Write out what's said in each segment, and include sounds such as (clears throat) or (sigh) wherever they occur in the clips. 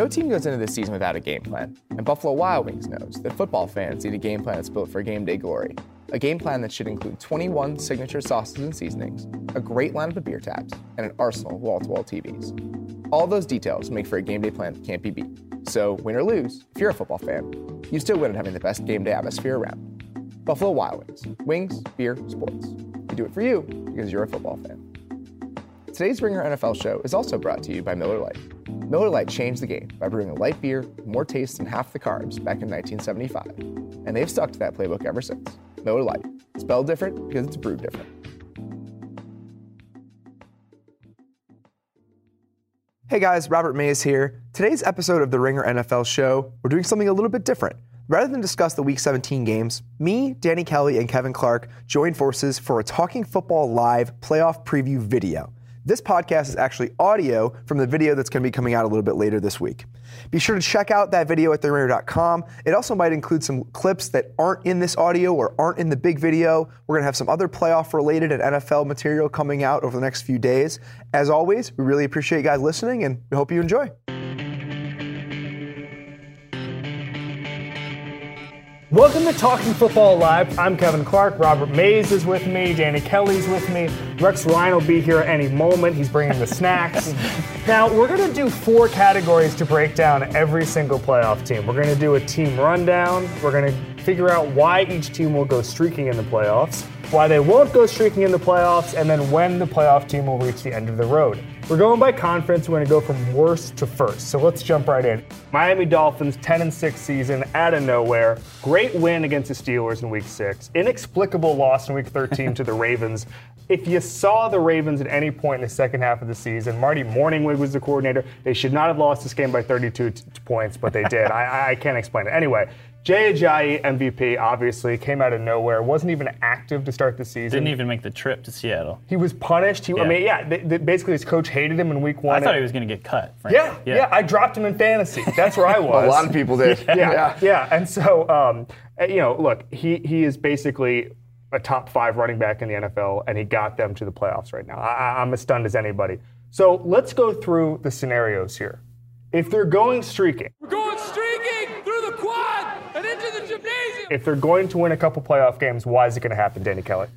No team goes into this season without a game plan, and Buffalo Wild Wings knows that football fans need a game plan that's built for game day glory. A game plan that should include 21 signature sauces and seasonings, a great lineup of beer taps, and an arsenal of wall to wall TVs. All those details make for a game day plan that can't be beat. So, win or lose, if you're a football fan, you still win at having the best game day atmosphere around. Buffalo Wild Wings. Wings, beer, sports. We do it for you because you're a football fan. Today's Ringer NFL show is also brought to you by Miller Lite. Miller Lite changed the game by brewing a light beer more taste than half the carbs back in 1975. And they've stuck to that playbook ever since. Miller Lite. Spelled different because it's brewed different. Hey guys, Robert Mays here. Today's episode of the Ringer NFL show, we're doing something a little bit different. Rather than discuss the Week 17 games, me, Danny Kelly, and Kevin Clark joined forces for a Talking Football Live playoff preview video. This podcast is actually audio from the video that's going to be coming out a little bit later this week. Be sure to check out that video at theringer.com. It also might include some clips that aren't in this audio or aren't in the big video. We're going to have some other playoff related and NFL material coming out over the next few days. As always, we really appreciate you guys listening and we hope you enjoy. Welcome to Talking Football Live. I'm Kevin Clark. Robert Mays is with me. Danny Kelly's with me. Rex Ryan will be here any moment. He's bringing the snacks. (laughs) now, we're going to do four categories to break down every single playoff team. We're going to do a team rundown. We're going to figure out why each team will go streaking in the playoffs, why they won't go streaking in the playoffs, and then when the playoff team will reach the end of the road. We're going by conference. We're going to go from worst to first. So let's jump right in. Miami Dolphins 10 and 6 season out of nowhere. Great win against the Steelers in week 6. Inexplicable loss in week 13 to the (laughs) Ravens. If you saw the Ravens at any point in the second half of the season, Marty Mornhinweg was the coordinator. They should not have lost this game by 32 t- points, but they did. I, I can't explain it. Anyway, Jay Ajayi, MVP, obviously, came out of nowhere. Wasn't even active to start the season. Didn't even make the trip to Seattle. He was punished. He, I Yeah. mean, yeah, th- th- basically his coach hated him in week one. I thought he was going to get cut. frankly. Yeah, yeah, I dropped him in fantasy. That's where I (laughs) was. A lot of people did. (laughs) yeah, yeah, And so, um, uh, you know, look, he he is basically a top five running back in the NFL, and he got them to the playoffs right now. I, I- I'm as stunned as anybody. So let's go through the scenarios here. If they're going streaking, We're going streaking through the quad and into the gymnasium. If they're going to win a couple playoff games, why is it going to happen, Danny Kelly?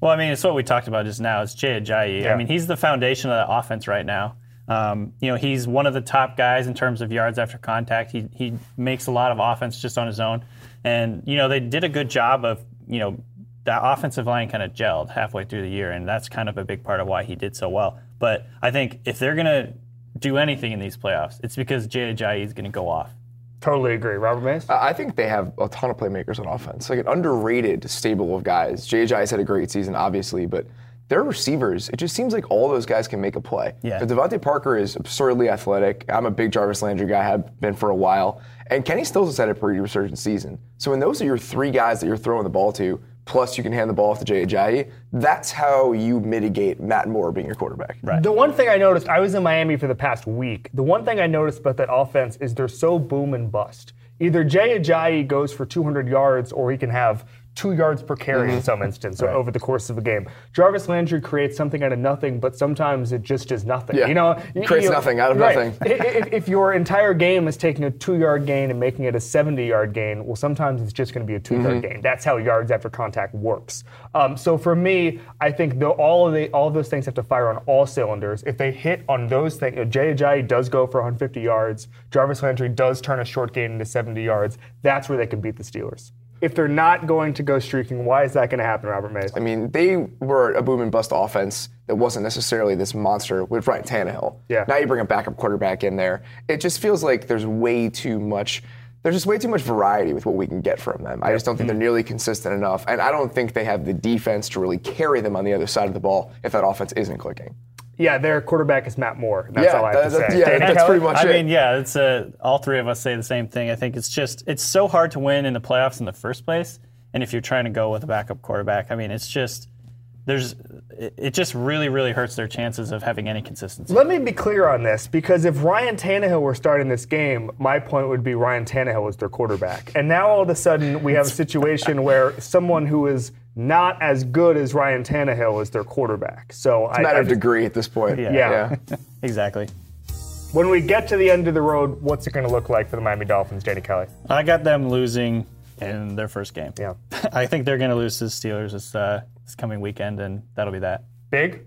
Well, I mean, it's what we talked about just now. It's Jay Ajayi. Yeah. I mean, he's the foundation of the offense right now. Um, you know, he's one of the top guys in terms of yards after contact. He he makes a lot of offense just on his own, and you know they did a good job of you know that offensive line kind of gelled halfway through the year, and that's kind of a big part of why he did so well. But I think if they're gonna do anything in these playoffs, it's because Jay Ajayi is going to go off. Totally agree. Robert Mays? I think they have a ton of playmakers on offense, like an underrated stable of guys. JJ's had a great season, obviously, but their receivers, it just seems like all those guys can make a play. Yeah. But DeVante Parker is absurdly athletic. I'm a big Jarvis Landry guy, have been for a while. And Kenny Stills has had a pretty resurgent season. So when those are your three guys that you're throwing the ball to, plus you can hand the ball off to Jay Ajayi, that's how you mitigate Matt Moore being your quarterback. Right. The one thing I noticed, I was in Miami for the past week. The one thing I noticed about that offense is they're so boom and bust. Either Jay Ajayi goes for 200 yards or he can have two yards per carry Mm-hmm. in some instance over the course of a game. Jarvis Landry creates something out of nothing, but sometimes it just is nothing. Yeah. You know, you- Creates you know- nothing out of right. nothing. If, if your entire game is taking a two-yard gain and making it a 70-yard gain, well, sometimes it's just going to be a two-yard Mm-hmm. gain. That's how yards after contact works. Um, so for me, I think the, all of the, all of those things have to fire on all cylinders. If they hit on those things, uh, Jay Ajayi does go for 150 yards. Jarvis Landry does turn a short gain into 70 yards. That's where they can beat the Steelers. If they're not going to go streaking, why is that going to happen, Robert Mays? I mean, they were a boom and bust offense that wasn't necessarily this monster with Ryan Tannehill. Yeah. Now you bring a backup quarterback in there. It just feels like there's way too much. There's just way too much variety with what we can get from them. I just don't think they're mm-hmm. nearly consistent enough, and I don't think they have the defense to really carry them on the other side of the ball if that offense isn't clicking. Yeah, their quarterback is Matt Moore. That's Yeah, all I have to that- that- say. yeah, that's pretty much I it. mean, yeah, it's uh, all three of us say the same thing. I think it's just it's so hard to win in the playoffs in the first place, and if you're trying to go with a backup quarterback, I mean, it's just there's it, it just really really hurts their chances of having any consistency. Let me be clear on this because if Ryan Tannehill were starting this game, my point would be Ryan Tannehill is their quarterback. And now all of a sudden we have a situation where someone who is not as good as Ryan Tannehill as their quarterback. So It's I, a matter I of just- degree at this point. Yeah. Yeah. (laughs) exactly. When we get to the end of the road, what's it going to look like for the Miami Dolphins, Danny Kelly? I got them losing in their first game. Yeah. (laughs) I think they're going to lose to the Steelers this, uh, this coming weekend, and that'll be that. Big?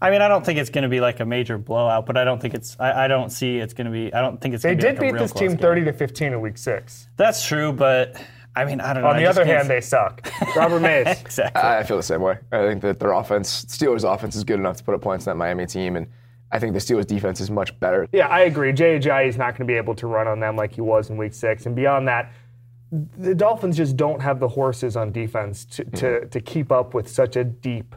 I mean, I don't think it's going to be like a major blowout, but I don't think it's. I, I don't see it's going to be. I don't think it's. They gonna did be like a beat real this close team game. 30 to 15 in week six. That's true, but I mean, I don't know. On the other can't hand, they suck. Robert Mays. (laughs) exactly. I feel the same way. I think that their offense, Steelers' offense, is good enough to put up points in that Miami team, and I think the Steelers' defense is much better. Yeah, I agree. Jay Ajayi is not going to be able to run on them like he was in week six. And beyond that, the Dolphins just don't have the horses on defense to, to, mm-hmm. to keep up with such a deep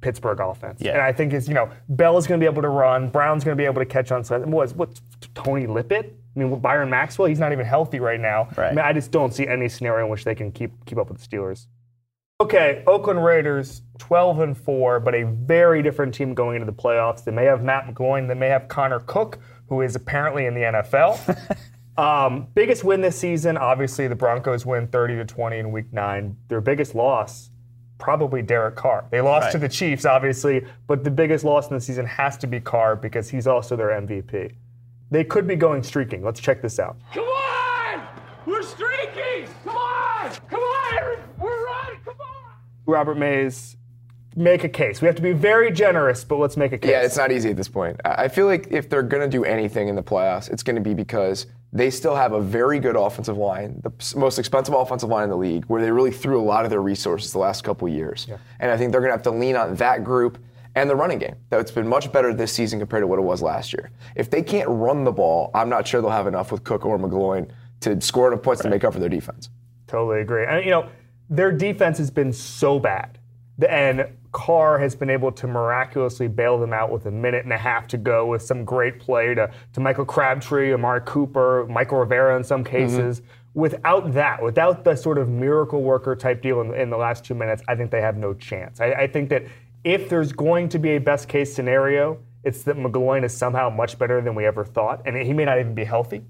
Pittsburgh offense. Yeah. And I think it's, you know, Bell is going to be able to run. Brown's going to be able to catch on side. What, what, Tony Lippett? I mean, Byron Maxwell, he's not even healthy right now. Right. I mean, I just don't see any scenario in which they can keep keep up with the Steelers. Okay, Oakland Raiders, 12 and 4, but a very different team going into the playoffs. They may have Matt McGloin, they may have Connor Cook, who is apparently in the NFL. (laughs) um, biggest win this season, obviously, the Broncos win 30 to 20 in week nine. Their biggest loss, probably Derek Carr. They lost to the Chiefs, obviously, but the biggest loss in the season has to be Carr because he's also their MVP. They could be going streaking. Let's check this out. Come on! We're streaking! Come on! Come on! We're running! Come on! Robert Mays, make a case. We have to be very generous, but let's make a case. Yeah, it's not easy at this point. I I feel like if they're going to do anything in the playoffs, it's going to be because they still have a very good offensive line, the most expensive offensive line in the league, where they really threw a lot of their resources the last couple of years. And I think they're going to have to lean on that group and the running game. That's been much better this season compared to what it was last year. If they can't run the ball, I'm not sure they'll have enough with Cook or McGloin to score enough points to make up for their defense. Totally agree. And you know, their defense has been so bad, and Carr has been able to miraculously bail them out with a minute and a half to go with some great play to, to Michael Crabtree, Amari Cooper, Mychal Rivera in some mm-hmm. cases. Without that, without the sort of miracle worker type deal in, in the last two minutes, I think they have no chance. I, I think that if there's going to be a best case scenario, it's that McGloin is somehow much better than we ever thought, and he may not even be healthy.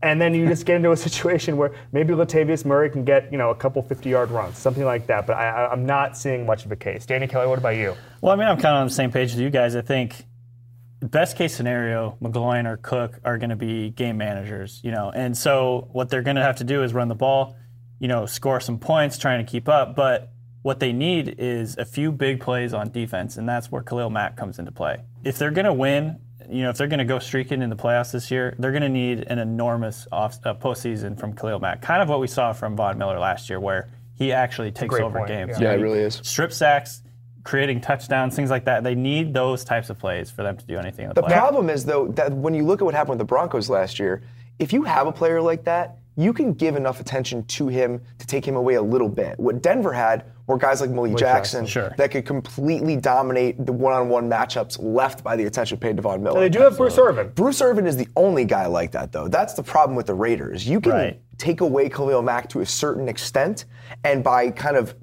And then you just get into a (laughs) situation where maybe Latavius Murray can get, you know, a couple 50-yard runs, something like that. But I, I'm not seeing much of a case. Danny Kelly, what about you? Well, I mean, I'm kind of on the same page with you guys. I think best case scenario, McGloin or Cook are going to be game managers, you know, and so what they're going to have to do is run the ball, you know, score some points, trying to keep up. But what they need is a few big plays on defense, and that's where Khalil Mack comes into play. If they're going to win, you know, if they're going to go streaking in the playoffs this year, they're going to need an enormous off, uh, postseason from Khalil Mack, kind of what we saw from Von Miller last year, where he actually takes great over point, games. yeah. Yeah, it He really is. strip sacks, creating touchdowns, things like that. They need those types of plays for them to do anything in the, The problem is though that when you look at what happened with the Broncos last year, if you have a player like that, you can give enough attention to him to take him away a little bit. What Denver had were guys like Malik Jackson, Sure. that could completely dominate the one-on-one matchups left by the attention paid to Von Miller. They do have Bruce Irvin. Bruce Irvin is the only guy like that, though. That's the problem with the Raiders. You can Right. take away Khalil Mack to a certain extent, and by kind of,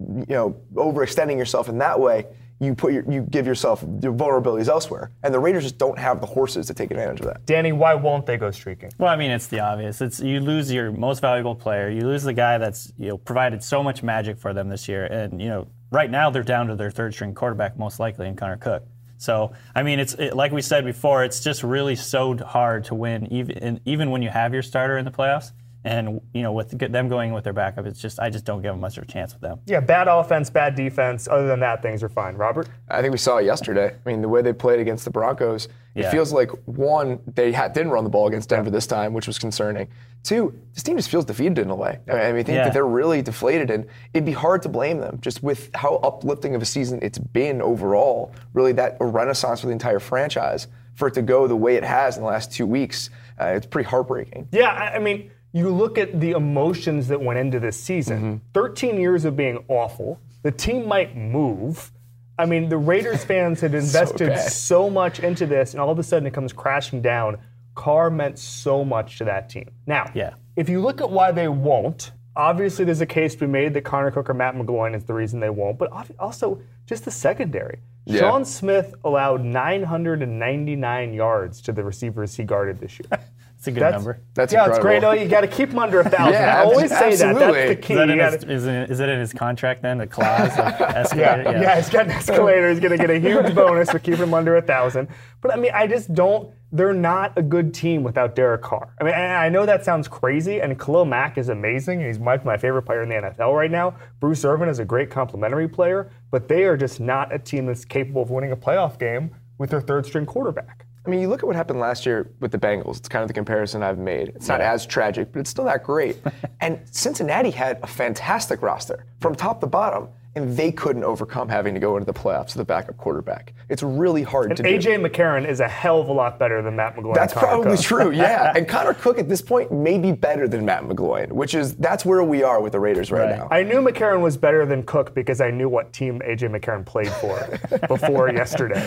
you know, overextending yourself in that way, you put your, you give yourself your vulnerabilities elsewhere. And the Raiders just don't have the horses to take advantage of that. Danny, why won't they go streaking? Well, I mean, it's the obvious. It's you lose your most valuable player. You lose the guy that's you know provided so much magic for them this year, and you know right now they're down to their third string quarterback most likely in Connor Cook. So I mean, it's it, like we said before. It's just really so hard to win, even even when you have your starter in the playoffs. And you know, with them going with their backup, it's just I just don't give them much of a chance with them. Yeah, bad offense, bad defense. Other than that, things are fine. Robert? I think we saw it yesterday. I mean, the way they played against the Broncos, it Yeah. feels like one, they ha- didn't run the ball against Denver this time, which was concerning. Two, this team just feels defeated in a way. I mean, I think Yeah. that they're really deflated, and it'd be hard to blame them just with how uplifting of a season it's been overall. Really, that a renaissance for the entire franchise. For it to go the way it has in the last two weeks, uh, it's pretty heartbreaking. Yeah, I I mean, you look at the emotions that went into this season. Mm-hmm. 13 years of being awful. The team might move. I mean, the Raiders (laughs) fans had invested bad. so, much into this, and all of a sudden it comes crashing down. Carr meant so much to that team. Now, Yeah. if you look at why they won't, obviously there's a case to be made that Connor Cook or Matt McGloin is the reason they won't. But also, just the secondary. Yeah. Sean Smith allowed 999 yards to the receivers he guarded this year. (laughs) It's a good That's, number. That's yeah, it's great. incredible. Oh, you got to keep him under a thousand. Yeah, I always say that. That's the key. Is, that in his, gotta- is, it, is it in his contract then? The clause of (laughs) yeah, escalator? yeah, he's got an escalator. He's going to get a huge (laughs) bonus for keeping him under a thousand. But I mean, I just don't. They're not a good team without Derek Carr. I mean, and I know that sounds crazy, and Khalil Mack is amazing. He's my, my favorite player in the NFL right now. Bruce Irvin is a great complementary player, but they are just not a team that's capable of winning a playoff game with their third string quarterback. I mean, you look at what happened last year with the Bengals. It's kind of the comparison I've made. It's not as tragic, but it's still not great. (laughs) and Cincinnati had a fantastic roster from top to bottom, and they couldn't overcome having to go into the playoffs with a backup quarterback. It's really hard to do. AJ McCarron is a hell of a lot better than Matt McGloin. That's probably Cook. true, yeah. (laughs) And Connor Cook at this point may be better than Matt McGloin, which is that's where we are with the Raiders right, Right. now. I knew McCarron was better than Cook because I knew what team AJ McCarron played for (laughs) before yesterday.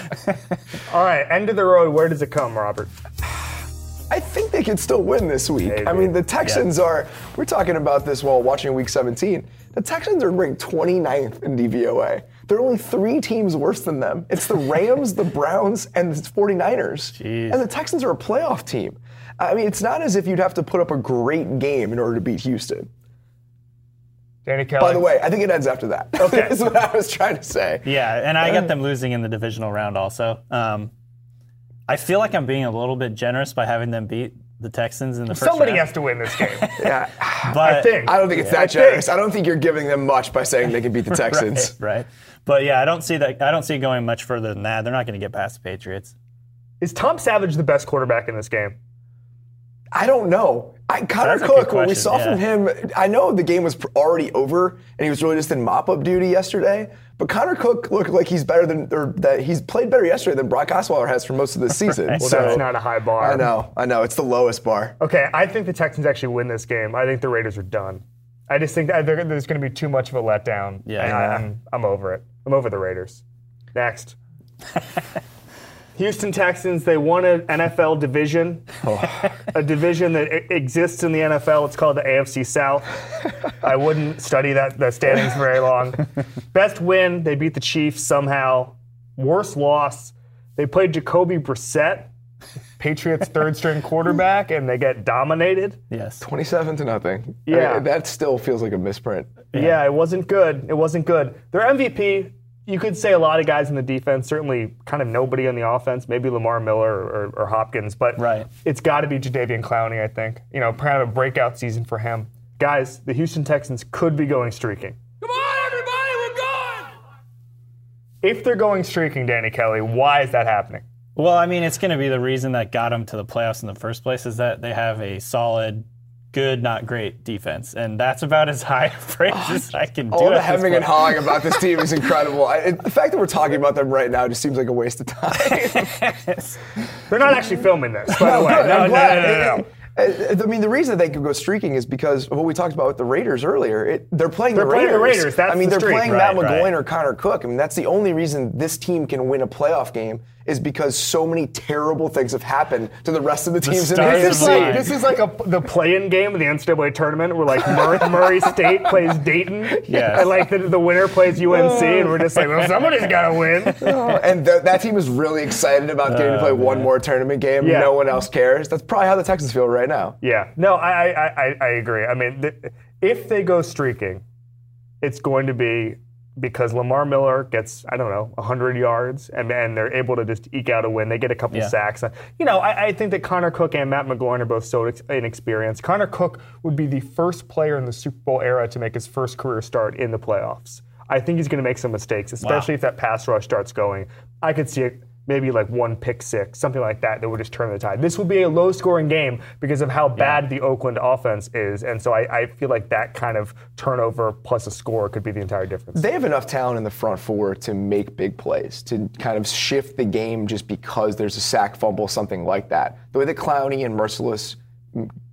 All right, end of the road. Where does it come, Robert? I think they can still win this week. I mean, the Texans are, we're talking about this while watching week 17. The Texans are ranked 29th in DVOA. There are only three teams worse than them it's the (laughs) Rams, the Browns, and the 49ers. Jeez. And the Texans are a playoff team. I mean, it's not as if you'd have to put up a great game in order to beat Houston. Danny Kelly. By the way, I think it ends after that. Okay. (laughs) That's what I was trying to say. Yeah, and I got them losing in the divisional round also. Um, I feel like I'm being a little bit generous by having them beat the Texans in the first somebody round. has to win this game. (laughs) Yeah. but, I think. I don't think it's I that think. generous. I don't think you're giving them much by saying they can beat the (laughs) Texans. Right, right. But yeah, I don't see that. I don't see it going much further than that. They're not going to get past the Patriots. Is Tom Savage the best quarterback in this game? I don't know. I, Connor That's Cook, what we question, saw from him, I know the game was already over and he was really just in mop up duty yesterday. But Connor Cook looked like he's better than, or that he's played better yesterday than Brock Osweiler has for most of the season. Well, so that's not a high bar. I know, I know. It's the lowest bar. Okay, I think the Texans actually win this game. I think the Raiders are done. I just think that there's going to be too much of a letdown. Yeah. and I, I'm, I'm over it. I'm over the Raiders. Next. (laughs) Houston Texans, they won an NFL division, oh. a division that exists in the NFL. It's called the AFC South. I wouldn't study that the standings very long. Best win, they beat the Chiefs somehow. Worst loss, they played Jacoby Brissett, Patriots third string quarterback, and they get dominated. Yes. 27 to nothing. I Yeah. mean, that still feels like a misprint. Yeah. it wasn't good. It wasn't good. Their MVP, you could say a lot of guys in the defense, certainly kind of nobody on the offense, maybe Lamar Miller or, or Hopkins, but Right. it's got to be Jadeveon Clowney, I think. You know, kind of a breakout season for him. Guys, the Houston Texans could be going streaking. Come on, everybody, we're going! If they're going streaking, Danny Kelly, why is that happening? Well, I mean, it's going to be the reason that got them to the playoffs in the first place is that they have a solid, good, not great defense, and that's about as (laughs) high a praise oh, as I can do. All the hemming and hawing about this team is (laughs) incredible. I, it, the fact that we're talking about them right now just seems like a waste of time. They're not actually filming this, by the way. No, no, no, no, no. I mean, the reason they could go streaking is because of what we talked about with the Raiders earlier. It, they're playing They're the playing Raiders. the Raiders, that's I mean, the they're streak. playing Matt Right, McGloin right. or Connor Cook. I mean, that's the only reason this team can win a playoff game is because so many terrible things have happened to the rest of the teams in the stars This is like, this is like a, the play-in game of the NCAA tournament where like Murray, (laughs) Murray State plays Dayton, Yes. and like the, the winner plays UNC, and we're just like, well, oh. somebody's got to win. (laughs) Oh, and th- that team is really excited about getting to play one more tournament game. Oh, Yeah. No one else cares. That's probably how the Texans feel right now. Yeah, no, I I, I, I agree. I mean, th- if they go streaking, it's going to be because Lamar Miller gets I don't know 100 yards, and and they're able to just eke out a win. They get a couple Yeah. sacks. Uh, you know, I, I think that Connor Cook and Matt McGloin are both so inexperienced. Connor Cook would be the first player in the Super Bowl era to make his first career start in the playoffs. I think he's going to make some mistakes, especially if that pass rush starts going. I could see it maybe like one pick six, something like that, that would just turn the tide. This would be a low scoring game because of how bad the Oakland offense is. And so I, I feel like that kind of turnover plus a score could be the entire difference. They have enough talent in the front four to make big plays, to kind of shift the game just because there's a sack fumble, something like that. The way that Clowney and Mercilus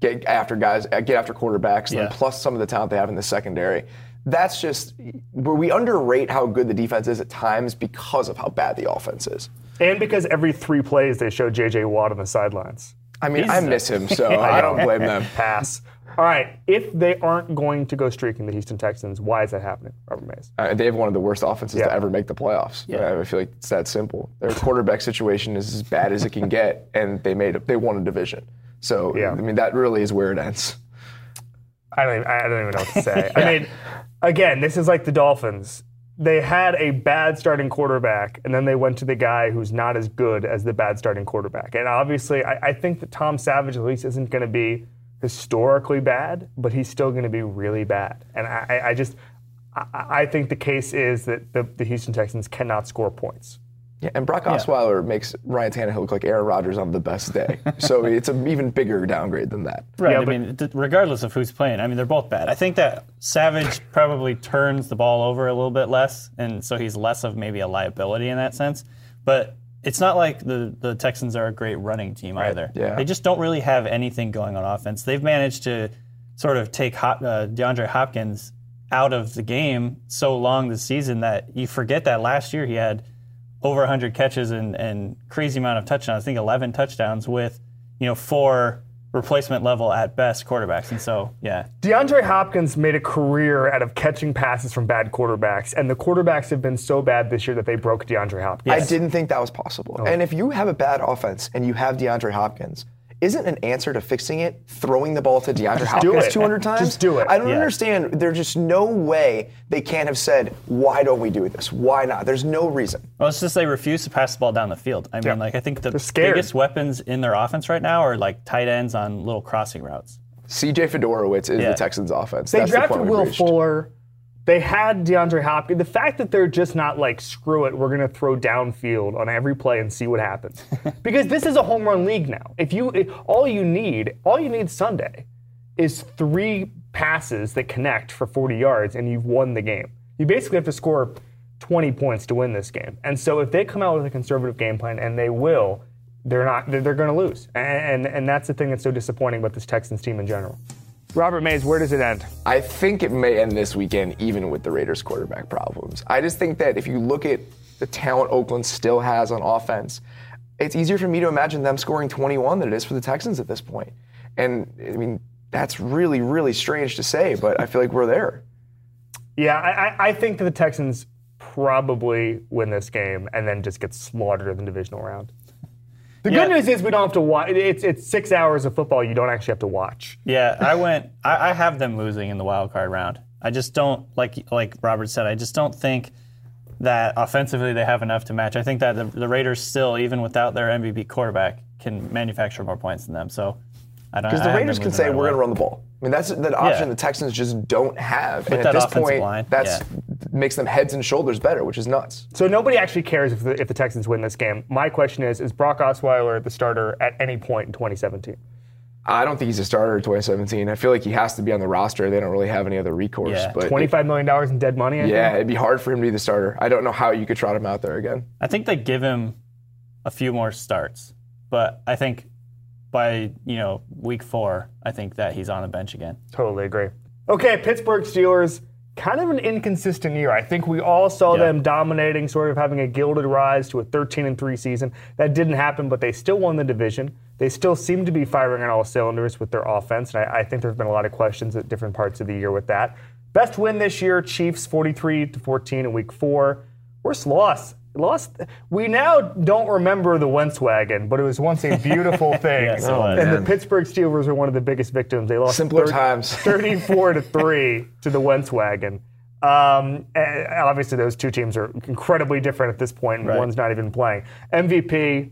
get after guys, uh, get after quarterbacks, and then plus some of the talent they have in the secondary. That's just where we underrate how good the defense is at times because of how bad the offense is. And because every three plays they show J.J. Watt on the sidelines. I mean, He's- I miss him, so (laughs) I don't blame them. (laughs) Pass. All right. If they aren't going to go streaking, the Houston Texans, why is that happening, Robert Mays? Uh, they have one of the worst offenses Yeah. to ever make the playoffs. Yeah. I feel like it's that simple. Their quarterback situation is as bad as it can get, and they made they won a division. So Yeah. I mean, that really is where it ends. I don't, even, I don't even know what to say. (laughs) I mean, again, this is like the Dolphins. They had a bad starting quarterback, and then they went to the guy who's not as good as the bad starting quarterback. And obviously, I, I think that Tom Savage at least isn't going to be historically bad, but he's still going to be really bad. And I, I- just, I, I think the case is that the, the Houston Texans cannot score points. Yeah, and Brock Osweiler makes Ryan Tannehill look like Aaron Rodgers on the best day. (laughs) so it's an even bigger downgrade than that. Right. Yeah, I but- mean, regardless of who's playing, I mean, they're both bad. I think that Savage probably turns the ball over a little bit less, and so he's less of maybe a liability in that sense. But it's not like the, the Texans are a great running team either. Yeah. They just don't really have anything going on offense. They've managed to sort of take Hop, uh, DeAndre Hopkins out of the game so long this season that you forget that last year he had over 100 catches and, and crazy amount of touchdowns. I think 11 touchdowns with, you know, four replacement level at best quarterbacks. And so, yeah, DeAndre Hopkins made a career out of catching passes from bad quarterbacks, and the quarterbacks have been so bad this year that they broke DeAndre Hopkins. I didn't think that was possible. Oh. And if you have a bad offense and you have DeAndre Hopkins, isn't an answer to fixing it throwing the ball to DeAndre do Hopkins 200 times? Just do it. I don't Yeah. understand. There's just no way they can't have said, why don't we do this? Why not? There's no reason. well, it's just they refuse to pass the ball down the field. I mean, Yeah. like I think the biggest weapons in their offense right now are like tight ends on little crossing routes. CJ Fiedorowicz is Yeah. the Texans offense. They That's drafted point we've Will reached. Fuller. They had DeAndre Hopkins. The fact that they're just not like, screw it, we're going to throw downfield on every play and see what happens. (laughs) because this is a home run league now. If you, if, all you need, all you need Sunday is three passes that connect for 40 yards and you've won the game. You basically have to score 20 points to win this game. And so if they come out with a conservative game plan, and they will, they're not, they're, they're going to lose. And, and, and that's the thing that's so disappointing about this Texans team in general. Robert Mays, where does it end? I think it may end this weekend, even with the Raiders' quarterback problems. I just think that if you look at the talent Oakland still has on offense, it's easier for me to imagine them scoring 21 than it is for the Texans at this point. And I mean, that's really, really strange to say, but I feel like we're there. Yeah, I, I- I think that the Texans probably win this game and then just get slaughtered in the divisional round. The Yeah. good news is we don't have to watch. It's it's six hours of football you don't actually have to watch. Yeah, I (laughs) went. I, I have them losing in the wild card round. I just don't like like Robert said. I just don't think that offensively they have enough to match. I think that the, the Raiders still, even without their MVP quarterback, can manufacture more points than them. So. Because the Raiders can say, we're going to run the ball. I mean, that's that option Yeah. the Texans just don't have. and that at this point, line, that's yeah. makes them heads and shoulders better, which is nuts. So nobody actually cares if the, if the Texans win this game. My question is: Is Brock Osweiler the starter at any point in 2017? I don't think he's a starter in 2017. I feel like he has to be on the roster. They don't really have any other recourse. Yeah. but 25 million dollars in dead money. I Yeah, think? it'd be hard for him to be the starter. I don't know how you could trot him out there again. I think they give him a few more starts, but I think by you know week four, I think that he's on the bench again. Totally agree. Okay, Pittsburgh Steelers, kind of an inconsistent year. I think we all saw Yeah. them dominating, sort of having a gilded rise to a 13 and 3 season. That didn't happen, but they still won the division. They still seem to be firing on all cylinders with their offense, and I, I think there's been a lot of questions at different parts of the year with that. Best win this year, Chiefs 43 to 14 in week 4. Worst loss. Lost. We now don't remember the Wentz wagon, but it was once a beautiful (laughs) thing. Yes, it was. and man. the Pittsburgh Steelers are one of the biggest victims. They lost Simpler 30 times. (laughs) 34 to 3 to the Wentz wagon. Um, and obviously, those two teams are incredibly different at this point, and Right. one's not even playing. MVP,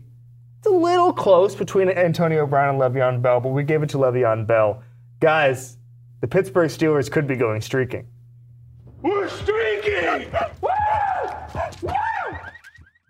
it's a little close between Antonio Brown and Le'Veon Bell, but we gave it to Le'Veon Bell. Guys, the Pittsburgh Steelers could be going streaking. We're streaking!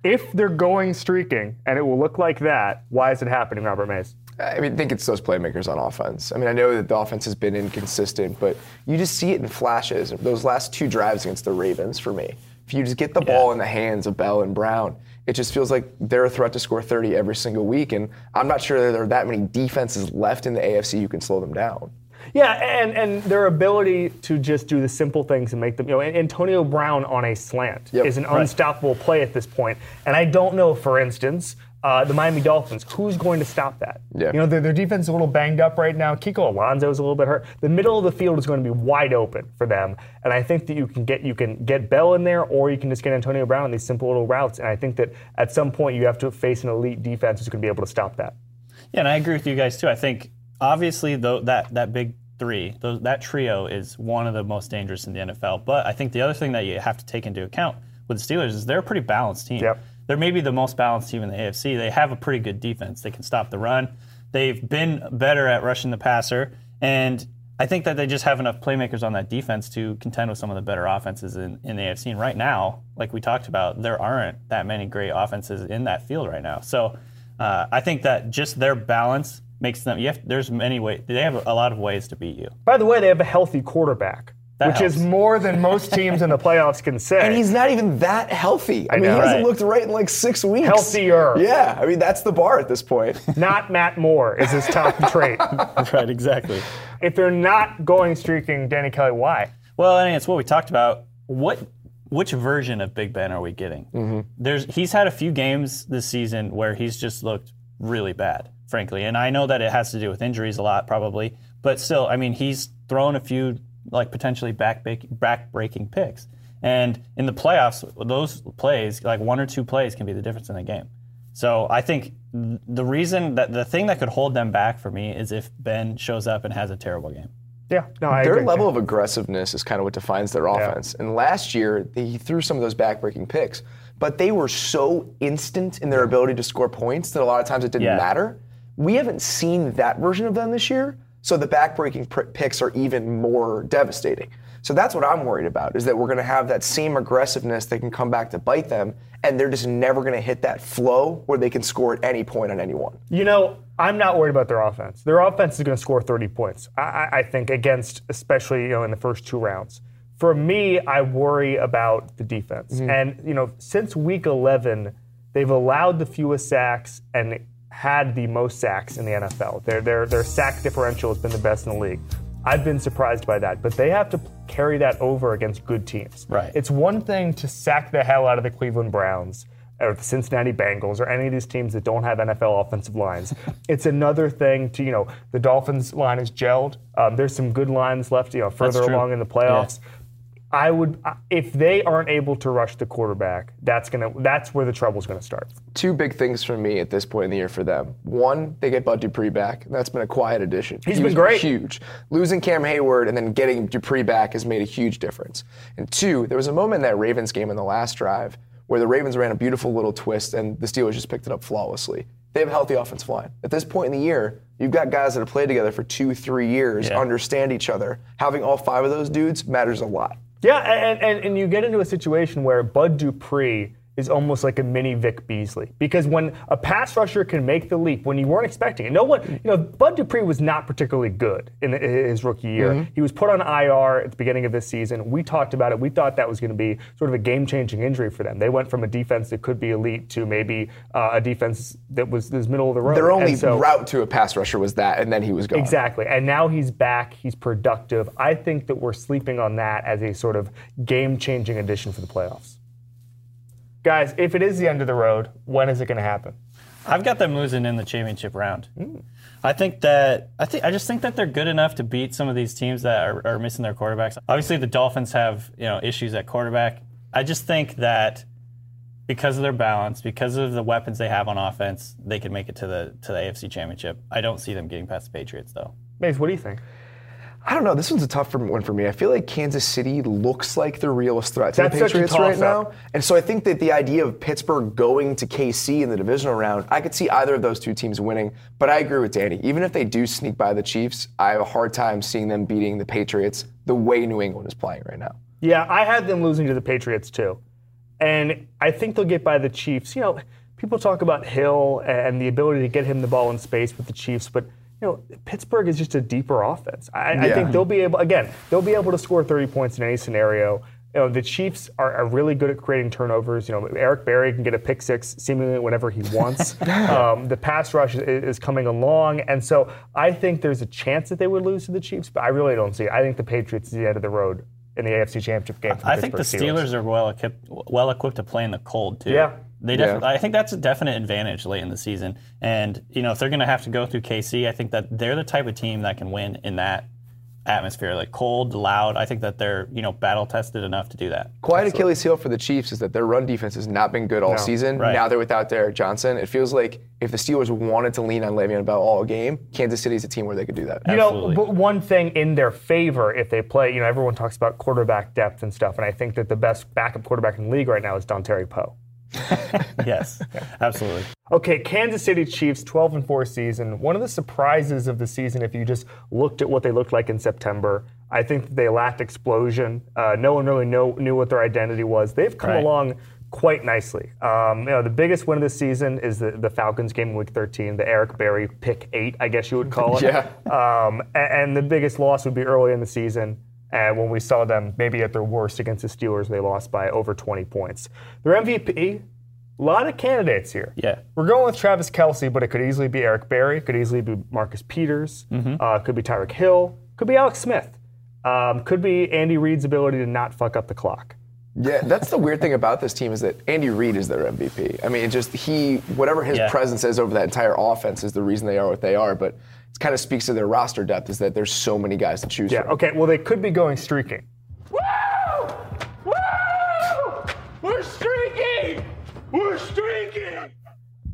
If they're going streaking, and it will look like that, why is it happening, Robert Mays? I mean, I think it's those playmakers on offense. I mean, I know that the offense has been inconsistent, but you just see it in flashes. Those last two drives against the Ravens, for me, if you just get the ball in the hands of Bell and Brown, it just feels like they're a threat to score 30 every single week. And I'm not sure that there are that many defenses left in the AFC who can slow them down. Yeah, and, and their ability to just do the simple things and make them, you know, Antonio Brown on a slant Yep, is an right. unstoppable play at this point. And I don't know, for instance, uh, the Miami Dolphins. Who's going to stop that? Yeah. You know, their, their defense is a little banged up right now. Kiko Alonso is a little bit hurt. The middle of the field is going to be wide open for them, and I think that you can get you can get Bell in there, or you can just get Antonio Brown on these simple little routes. And I think that at some point you have to face an elite defense who's going to be able to stop that. Yeah, and I agree with you guys too. I think obviously though that that big three, those, that trio is one of the most dangerous in the NFL. But I think the other thing that you have to take into account with the Steelers is they're a pretty balanced team. Yep. They're maybe the most balanced team in the AFC. They have a pretty good defense. They can stop the run. They've been better at rushing the passer, and I think that they just have enough playmakers on that defense to contend with some of the better offenses in, in the AFC. And right now, like we talked about, there aren't that many great offenses in that field right now. So uh, I think that just their balance makes them. You have, there's many ways. They have a lot of ways to beat you. By the way, they have a healthy quarterback, That which is more than most teams in the playoffs can (laughs) say. And he's not even that healthy. I, mean, know. he hasn't Right. looked right in like six weeks. Healthier. Yeah, I mean, that's the bar at this point. (laughs) not Matt Moore is his top (laughs) trait. right, exactly. If they're not going streaking, Danny Kelly, why? Well, I mean, it's what we talked about. What which version of Big Ben are we getting? Mm-hmm. There's he's had a few games this season where he's just looked really bad, frankly. And I know that it has to do with injuries a lot, probably. But still, I mean, he's thrown a few like potentially back back breaking picks. And in the playoffs, those plays, like one or two plays, can be the difference in the game. So I think the reason that the thing that could hold them back for me is if Ben shows up and has a terrible game. Yeah, no, I Their agree. level of aggressiveness is kind of what defines their offense. And last year, they threw some of those backbreaking picks, but they were so instant in their ability to score points that a lot of times it didn't Yeah. matter. We haven't seen that version of them this year, so the backbreaking pr- picks are even more devastating. So that's what I'm worried about is that we're going to have that same aggressiveness that can come back to bite them, and they're just never going to hit that flow where they can score at any point on anyone. You know, I'm not worried about their offense. Their offense is going to score 30 points. I, I, I think against, especially you know, in the first two rounds. For me, I worry about the defense. Mm-hmm. And you know, since week 11, they've allowed the fewest sacks and had the most sacks in the NFL. Their their their sack differential has been the best in the league. I've been surprised by that, but they have to carry that over against good teams. Right. It's one thing to sack the hell out of the Cleveland Browns or the Cincinnati Bengals or any of these teams that don't have NFL offensive lines. (laughs) it's another thing to, you know, the Dolphins line is gelled. Um, there's some good lines left, you know, further along in the playoffs. I would, if they aren't able to rush the quarterback, that's gonna, that's where the trouble's gonna start. Two big things for me at this point in the year for them. One, they get Bud Dupree back. That's been a quiet addition. He's He been great. Huge. Losing Cam Heyward and then getting Dupree back has made a huge difference. And two, there was a moment in that Ravens game in the last drive where the Ravens ran a beautiful little twist and the Steelers just picked it up flawlessly. They have a healthy offensive line. At this point in the year, you've got guys that have played together for two, three years, Yeah. understand each other. Having all five of those dudes matters a lot. Yeah, and, and, and you get into a situation where Bud Dupree is almost like a mini Vic Beasley. Because when a pass rusher can make the leap when you weren't expecting it, no one, you know, Bud Dupree was not particularly good in his rookie year. He was put on IR at the beginning of this season. We talked about it. We thought that was going to be sort of a game changing injury for them. They went from a defense that could be elite to maybe uh, a defense that was, was middle of the road. Their only so- route to a pass rusher was that, and then he was gone. Exactly. And now he's back. He's productive. I think that we're sleeping on that as a sort of game changing addition for the playoffs. Guys, if it is the end of the road, when is it going to happen? I've got them losing in the championship round. I think that I think I just think that they're good enough to beat some of these teams that are, are missing their quarterbacks. Obviously, the Dolphins have you know issues at quarterback. I just think that because of their balance, because of the weapons they have on offense, they can make it to the to the AFC Championship. I don't see them getting past the Patriots though. Mays, what do you think? I don't know. This one's a tough one for me. I feel like Kansas City looks like the realest threat to That's the Patriots right now. And so I think that the idea of Pittsburgh going to KC in the divisional round, I could see either of those two teams winning. But I agree with Danny. Even if they do sneak by the Chiefs, I have a hard time seeing them beating the Patriots the way New England is playing right now. Yeah, I had them losing to the Patriots too. And I think they'll get by the Chiefs. You know, people talk about Hill and the ability to get him the ball in space with the Chiefs, but you know, Pittsburgh is just a deeper offense. I, I think they'll be able again, they'll be able to score 30 points in any scenario. You know, the Chiefs are, are really good at creating turnovers. You know, Eric Berry can get a pick six seemingly whenever he wants. (laughs) um, the pass rush is, is coming along, and so I think there's a chance that they would lose to the Chiefs, but I really don't see it. I think the Patriots is the end of the road in the AFC Championship game. For I think the Pittsburgh Steelers are well equipped well equipped to play in the cold too. Yeah. They Yeah. I think that's a definite advantage late in the season. And you know, if they're going to have to go through KC, I think that they're the type of team that can win in that atmosphere, like cold, loud. I think that they're you know battle tested enough to do that. Quiet Achilles heel for the Chiefs is that their run defense has not been good all season. Right. Now they're without Derrick Johnson. It feels like if the Steelers wanted to lean on Le'Veon Bell all game, Kansas City's a team where they could do that. You know, but one thing in their favor if they play, you know, everyone talks about quarterback depth and stuff, and I think that the best backup quarterback in the league right now is Dontari Poe. (laughs) Yes, absolutely. Okay, Kansas City Chiefs, 12 and 4 season. One of the surprises of the season, if you just looked at what they looked like in September, I think they lacked explosion. Uh, no one really know, knew what their identity was. They've come Right. along quite nicely. Um, you know, the biggest win of the season is the, the Falcons game in Week 13, the Eric Berry pick eight, I guess you would call it. (laughs) Yeah. Um, a- and, the biggest loss would be early in the season. And when we saw them maybe at their worst against the Steelers, they lost by over 20 points. Their MVP, a lot of candidates here. Yeah. We're going with Travis Kelce, but it could easily be Eric Berry, could easily be Marcus Peters, Mm-hmm. uh, could be Tyreek Hill, could be Alex Smith, um, could be Andy Reid's ability to not fuck up the clock. Yeah, that's the weird thing about this team is that Andy Reid is their MVP. I mean, just he, whatever his Yeah. presence is over that entire offense is the reason they are what they are. But it kind of speaks to their roster depth is that there's so many guys to choose Yeah, from. okay, well, they could be going streaking. Woo! Woo! We're streaking! We're streaking!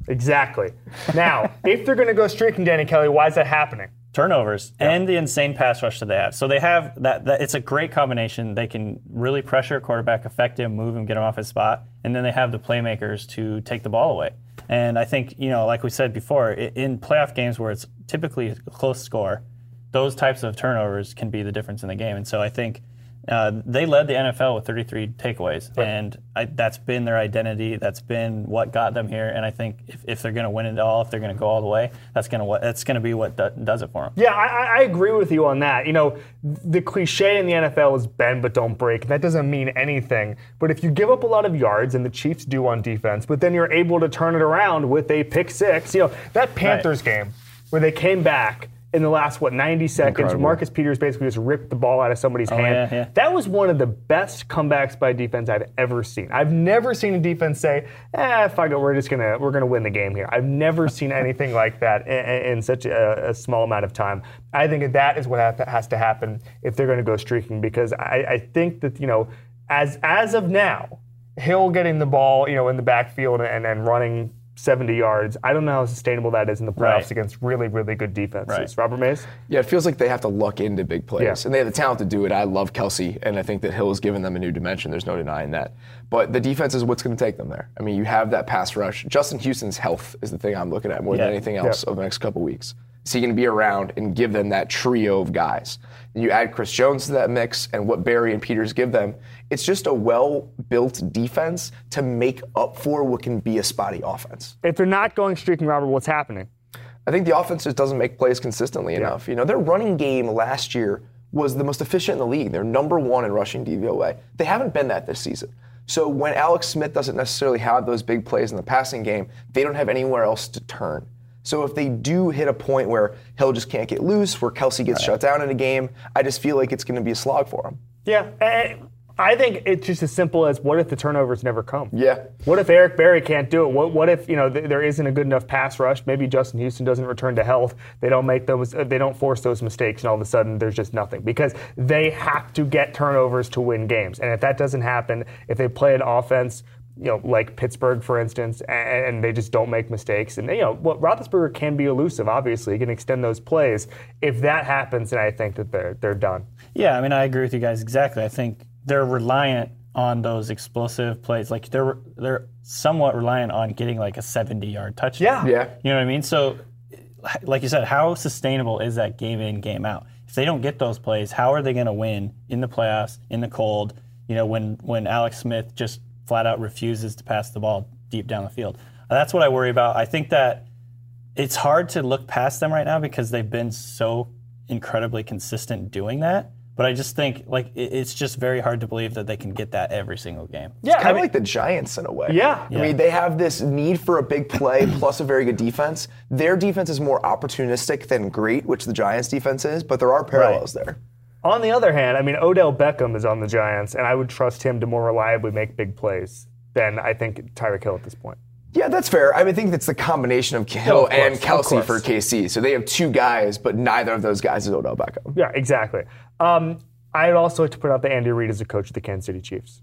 Exactly. Now, if they're going to go streaking, Danny Kelly, why is that happening? Turnovers and the insane pass rush that they have. So they have that, that. It's a great combination. They can really pressure a quarterback, affect him, move him, get him off his spot, and then they have the playmakers to take the ball away. And I think you know, like we said before, in playoff games where it's typically a close score, those types of turnovers can be the difference in the game. And so I think. Uh, they led the NFL with 33 takeaways, and I, that's been their identity. That's been what got them here. And I think if, if they're going to win it all, if they're going to go all the way, that's going to that's going to be what do, does it for them. Yeah, I, I- I agree with you on that. You know, the cliche in the NFL is bend but don't break. That doesn't mean anything. But if you give up a lot of yards, and the Chiefs do on defense, but then you're able to turn it around with a pick six, you know, that Panthers game where they came back in the last, what, 90 seconds, Incredible. Marcus Peters basically just ripped the ball out of somebody's hand. yeah, yeah. That was one of the best comebacks by defense I've ever seen. I've never seen a defense say, "Eh, fuck it, we're just gonna we're gonna win the game here." I've never (laughs) seen anything like that in, in such a, a small amount of time. I think that is what has to happen if they're going to go streaking because I, I think that you know, as as of now, Hill getting the ball, you know, in the backfield and and running. 70 yards. I don't know how sustainable that is in the playoffs Right. against really, really good defenses. Right. Robert Mays? Yeah, it feels like they have to luck into big plays, Yeah. and they have the talent to do it. I love Kelce, and I think that Hill has given them a new dimension. There's no denying that. But the defense is what's going to take them there. I mean, you have that pass rush. Justin Houston's health is the thing I'm looking at more Yeah. than anything else over the next couple weeks. Is he going to be around and give them that trio of guys? And you add Chris Jones to that mix, and what Berry and Peters give them. It's just a well-built defense to make up for what can be a spotty offense. If they're not going streaking, Robert, what's happening? I think the offense just doesn't make plays consistently enough. You know, their running game last year was the most efficient in the league. They're number one in rushing DVOA. They haven't been that this season. So when Alex Smith doesn't necessarily have those big plays in the passing game, they don't have anywhere else to turn. So if they do hit a point where Hill just can't get loose, where Kelce gets shut down in a game, I just feel like it's going to be a slog for him. Yeah, eh, I think it's just as simple as what if the turnovers never come? Yeah. What if Eric Berry can't do it? What, what if you know th- there isn't a good enough pass rush? Maybe Justin Houston doesn't return to health. They don't make those. uh, They don't force those mistakes, and all of a sudden there's just nothing because they have to get turnovers to win games. And if that doesn't happen, if they play an offense. You know, like Pittsburgh, for instance, a- and, they just don't make mistakes. And you know, what Roethlisberger can be elusive. Obviously, he can extend those plays. If that happens, then I think that they're they're done. Yeah, I mean, I agree with you guys exactly. I think they're reliant on those explosive plays. Like they're they're somewhat reliant on getting like a 70-yard touchdown. Yeah. Yeah. You know what I mean? So, like you said, how sustainable is that game in, game out? If they don't get those plays, how are they going to win in the playoffs, in the cold? You know, when when Alex Smith just flat out refuses to pass the ball deep down the field. That's what I worry about. I think that it's hard to look past them right now because they've been so incredibly consistent doing that. But I just think like it- it's just very hard to believe that they can get that every single game. Yeah, kind I of mean- like the Giants in a way. Yeah. I mean, they have this need for a big play (clears throat) plus a very good defense. Their defense is more opportunistic than great, which the Giants' defense is, but there are parallels there. On the other hand, I mean, Odell Beckham is on the Giants, and I would trust him to more reliably make big plays than I think Tyreek Hill at this point. Yeah, that's fair. I, mean, I think it's the combination of Hill of and Kelce for. KC. So they have two guys, but neither of those guys is Odell Beckham. Yeah, exactly. Um, I'd also like to put out that Andy Reid is the coach of the Kansas City Chiefs.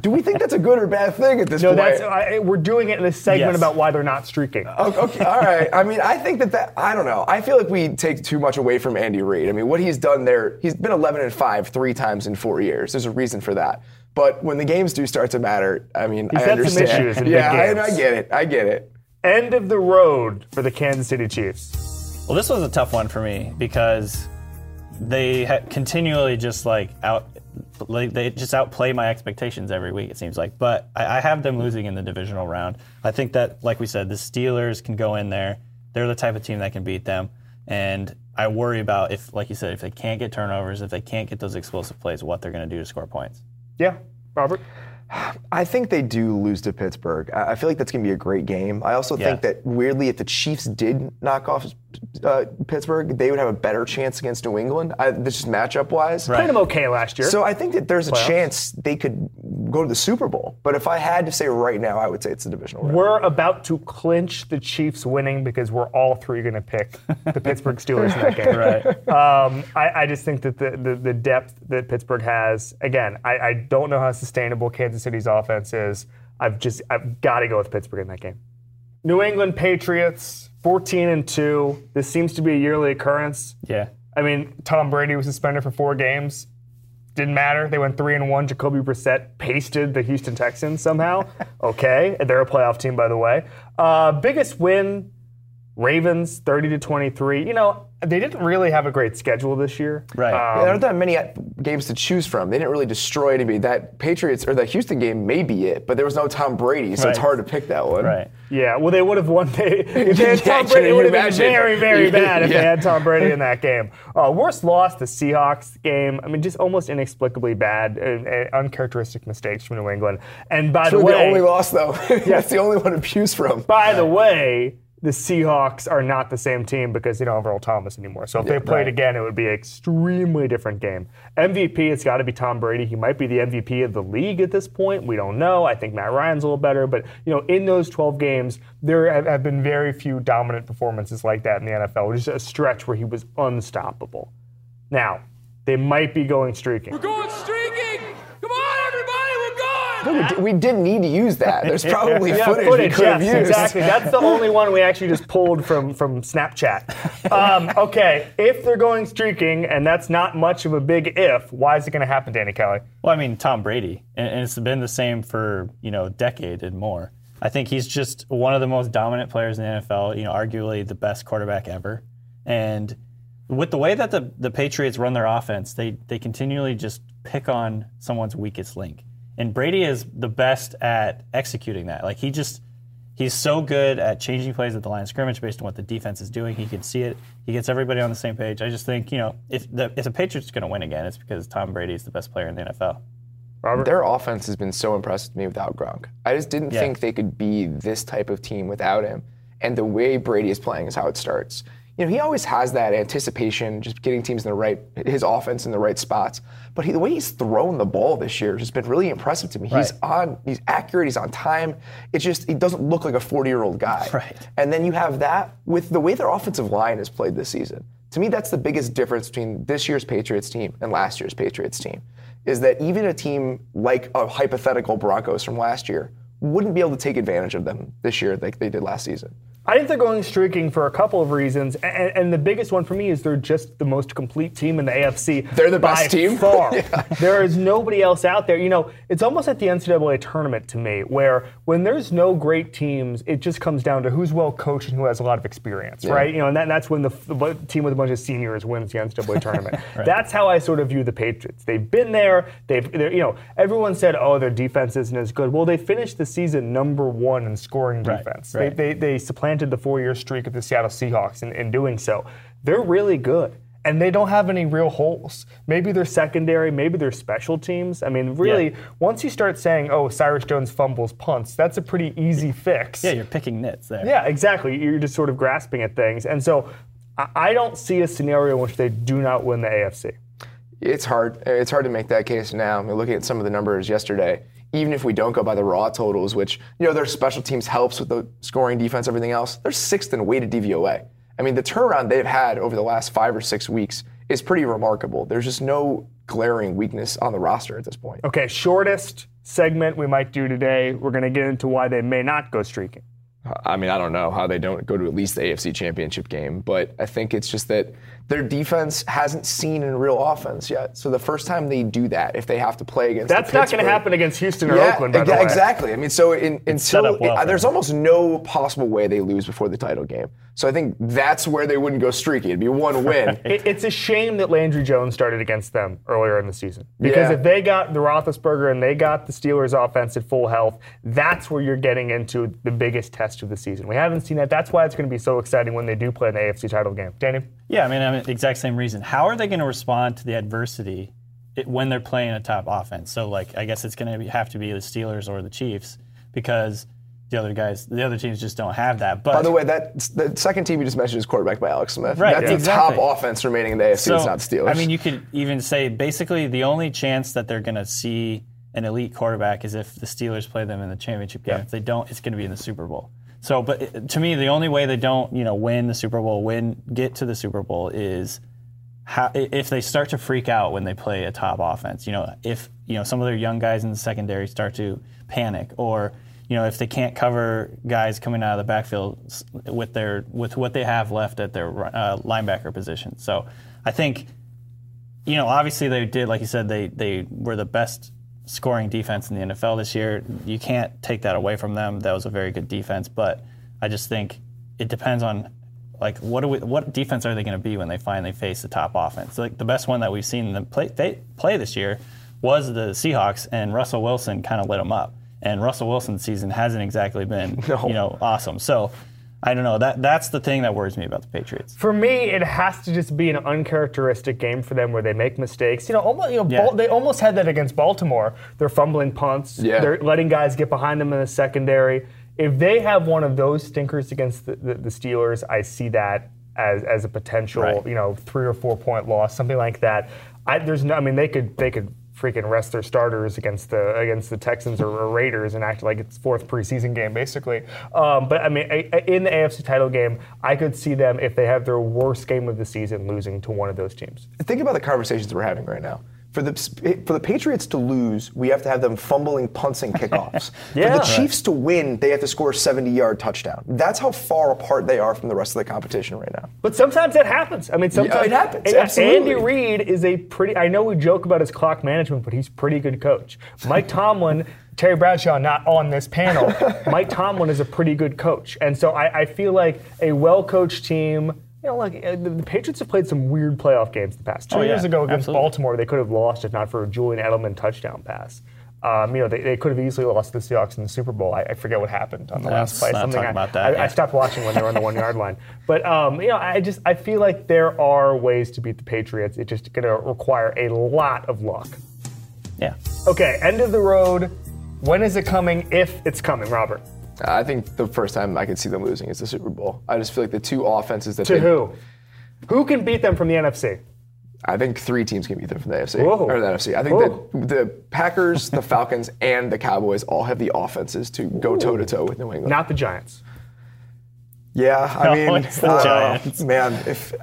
Do we think that's a good or bad thing at this No, point? No, that's I, we're doing it in a segment Yes. about why they're not streaking. Oh, okay, okay, all right. I mean, I think that that I don't know. I feel like we take too much away from Andy Reid. I mean, what he's done there, he's been 11 and 5 three times in 4 years. There's a reason for that. But when the games do start to matter, I mean, He's I had some understand. issues in big yeah, I. I get it. I get it. End of the road for the Kansas City Chiefs. Well, this was a tough one for me because they ha- continually just like out, like they just outplay my expectations every week. It seems like, but I, I have them losing in the divisional round. I think that, like we said, the Steelers can go in there. They're the type of team that can beat them, and I worry about if, like you said, if they can't get turnovers, if they can't get those explosive plays, what they're going to do to score points. Yeah, Robert. I think they do lose to Pittsburgh. I I feel like that's going to be a great game. I also Yeah. think that weirdly, if the Chiefs did knock off uh, Pittsburgh, they would have a better chance against New England. I, this is matchup wise. Right. Played him okay last year. So I think that there's a Playoffs. chance they could go to the Super Bowl. But if I had to say right now, I would say it's the divisional round. we're about to clinch the Chiefs winning because we're all three going to pick the (laughs) Pittsburgh Steelers in that game. Right. Um, I, I just think that the, the, the depth that Pittsburgh has, again, I, I don't know how sustainable Kansas City's offense is. I've just I've got to go with Pittsburgh in that game. New England Patriots, 14 and 2. This seems to be a yearly occurrence. Yeah. I mean, Tom Brady was suspended for four games. Didn't matter. They went three and one. Jacoby Brissett pasted the Houston Texans somehow. (laughs) okay, they're a playoff team, by the way. Uh, biggest win, Ravens, 30 to 23. You know, they didn't really have a great schedule this year. Right. Um, there aren't that many uh, games to choose from. They didn't really destroy anybody. That Patriots or that Houston game may be it, but there was no Tom Brady, so it's hard to pick that one. Right. Yeah, well, they would have won. (laughs) They, if they (laughs) Yeah, had Tom Brady, it would have been very, very (laughs) bad if they had Tom Brady in that game. Uh, worst loss, the Seahawks game. I mean, just almost inexplicably bad, and, and uncharacteristic mistakes from New England. And by It's the way, the only loss though. That's the only one to choose from. by the way, the Seahawks are not the same team because they don't have Earl Thomas anymore. So if they played right. again, it would be an extremely different game. MVP, it's got to be Tom Brady. He might be the MVP of the league at this point. We don't know. I think Matt Ryan's a little better, but you know, in those 12 games, there have, have been very few dominant performances like that in the NFL. Just a stretch where he was unstoppable. Now, they might be going streaking. We're going streaking! Come we're! We did, we did need to use that. (laughs) There's probably Yeah, footage, footage, we could have yes, used. exactly. That's the only one we actually just pulled from from Snapchat. Um, (laughs) okay, if they're going streaking, and that's not much of a big if, why is it going to happen, Danny Kelly? Well, I mean, Tom Brady, and, and it's been the same for you know a decade and more. I think he's just one of the most dominant players in the NFL. You know, arguably the best quarterback ever. And with the way that the, the Patriots run their offense, they they continually just pick on someone's weakest link. And Brady is the best at executing that. Like he just he's so good at changing plays at the line of scrimmage based on what the defense is doing. He can see it. He gets everybody on the same page. I just think you know if the if the Patriots are going to win again, it's because Tom Brady is the best player in the NFL. Robert? Their offense has been so impressive to me without Gronk. I just didn't Yeah. think they could be this type of team without him. And the way Brady is playing is how it starts. You know, he always has that anticipation, just getting teams in the right, his offense in the right spots. But he, the way he's thrown the ball this year has been really impressive to me. He's on, he's accurate, he's on time. It's just he doesn't look like a 40-year-old guy. Right. And then you have that with the way their offensive line has played this season. To me, that's the biggest difference between this year's Patriots team and last year's Patriots team. Is that even a team like a hypothetical Broncos from last year wouldn't be able to take advantage of them this year like they did last season. I think they're going streaking for a couple of reasons, and, and the biggest one for me is they're just the most complete team in the AFC. They're the best team? (laughs) far. There is nobody else out there. You know, it's almost like the NCAA tournament to me, where when there's no great teams, it just comes down to who's well coached and who has a lot of experience, right? You know, and that, that's when the, the team with a bunch of seniors wins the NCAA tournament. (laughs) That's how I sort of view the Patriots. They've been there. They've, you know, everyone said, oh, their defense isn't as good. Well, they finished the season number one in scoring Right, defense. right. They, they, they supplanted the four-year streak of the Seattle Seahawks in, in doing so. They're really good. And they don't have any real holes. Maybe they're secondary, maybe they're special teams. I mean, really, Yeah. once you start saying, oh, Cyrus Jones fumbles punts, that's a pretty easy fix. Yeah, you're picking nits there. Yeah, exactly. You're just sort of grasping at things. And so I don't see a scenario in which they do not win the AFC. It's hard. It's hard to make that case now. I mean, looking at some of the numbers yesterday, even if we don't go by the raw totals, which you know their special teams helps with the scoring, defense, everything else, they're sixth in weighted DVOA. I mean, the turnaround they've had over the last five or six weeks is pretty remarkable. There's just no glaring weakness on the roster at this point. Okay, shortest segment we might do today. We're going to get into why they may not go streaking. I mean, I don't know how they don't go to at least the AFC Championship game, but I think it's just that their defense hasn't seen in real offense yet. So the first time they do that, if they have to play against That's not going to happen against Houston or yeah, Oakland, by the exa- way. exactly. I mean, so in, until well for there's almost no possible way they lose before the title game. So I think that's where they wouldn't go streaky. It'd be one (laughs) win. It- it's a shame that Landry Jones started against them earlier in the season. Because Yeah. if they got the Roethlisberger and they got the Steelers offense at full health, that's where you're getting into the biggest test of the season. We haven't seen that. That's why it's going to be so exciting when they do play in the AFC title game. Danny? Yeah, I mean, I mean, exact same reason. How are they going to respond to the adversity it, when they're playing a top offense? So, like, I guess it's going to have to be the Steelers or the Chiefs because the other guys, the other teams just don't have that. But By the way, that the second team you just mentioned is quarterbacked by Alex Smith. Right, That's yeah. the exactly. top offense remaining in the AFC. it's not the Steelers. I mean, you could even say basically the only chance that they're going to see an elite quarterback is if the Steelers play them in the championship game. If they don't, it's going to be in the Super Bowl. So, but to me, the only way they don't, you know, win the Super Bowl, win, get to the Super Bowl is how, if they start to freak out when they play a top offense. You know, if you know some of their young guys in the secondary start to panic, or you know, if they can't cover guys coming out of the backfield with their with what they have left at their uh, linebacker position. So, I think you know, obviously they did, like you said, they they were the best scoring defense in the NFL this year. You can't take that away from them. That was a very good defense, but I just think it depends on like what do we, what defense are they going to be when they finally face the top offense? Like the best one that we've seen them play they, play this year was the Seahawks, and Russell Wilson kind of lit them up. And Russell Wilson's season hasn't exactly been (laughs) No. you know awesome. So. I don't know. That that's the thing that worries me about the Patriots. For me, it has to just be an uncharacteristic game for them where they make mistakes. You know, almost, you know Yeah. Bal- they almost had that against Baltimore. They're fumbling punts. Yeah. They're letting guys get behind them in the secondary. If they have one of those stinkers against the, the, the Steelers, I see that as, as a potential, Right. you know, three or four point loss, something like that. I, there's no, I mean, they could they could freaking rest their starters against the against the Texans or, or Raiders and act like it's fourth preseason game basically. Um, but I mean, I, I- in the AFC title game, I could see them if they have their worst game of the season losing to one of those teams. think about the conversations we're having right now. For the eh, for the Patriots to lose, we have to have them fumbling punts and kickoffs. Yeah. (laughs) For the Chiefs to win, they have to score a 70-yard touchdown. That's how far apart they are from the rest of the competition right now. But sometimes that happens. I mean, sometimes it happens, And- absolutely. Andy Reid is a pretty. I know we joke about his clock management, but he's a pretty good coach. Mike (laughs) Tomlin, Terry Bradshaw, not on this panel. (laughs) Mike Tomlin is a pretty good coach, and so I, I feel like a well-coached team. You know, like uh, the, the Patriots have played some weird playoff games the past. Two Oh, yeah, years ago against absolutely. Baltimore, they could have lost if not for a Julian Edelman touchdown pass. Um, you know, they, they could have easily lost to the Seahawks in the Super Bowl. I, I forget what happened on the last play. Something I, about that, I, I stopped watching when they were on the one yard line. But um, you know, I just I feel like there are ways to beat the Patriots. It's just going to require a lot of luck. Yeah. Okay, end of the road. When is it coming? If it's coming, Robert. I think the first time I could see them losing is the Super Bowl. I just feel like the two offenses that To they, who? Who can beat them from the NFC? I think three teams can beat them from the AFC Whoa. or the NFC. I think Whoa. that the Packers, the Falcons, and the Cowboys all have the offenses to go toe to toe with New England. Not the Giants. yeah, I No, mean, it's the uh, Giants. man, if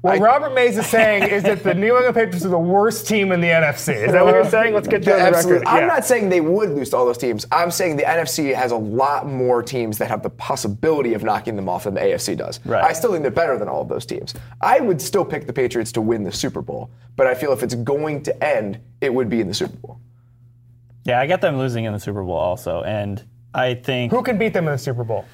What I- Robert Mays is saying is that the (laughs) New England Patriots are the worst team in the NFC. Is that what you're saying? Let's get you on the Absolutely. record. I'm Yeah. not saying they would lose to all those teams. I'm saying the NFC has a lot more teams that have the possibility of knocking them off than the AFC does. Right. I still think they're better than all of those teams. I would still pick the Patriots to win the Super Bowl, but I feel if it's going to end, it would be in the Super Bowl. Yeah, I got them losing in the Super Bowl also, and I think Who can beat them in the Super Bowl?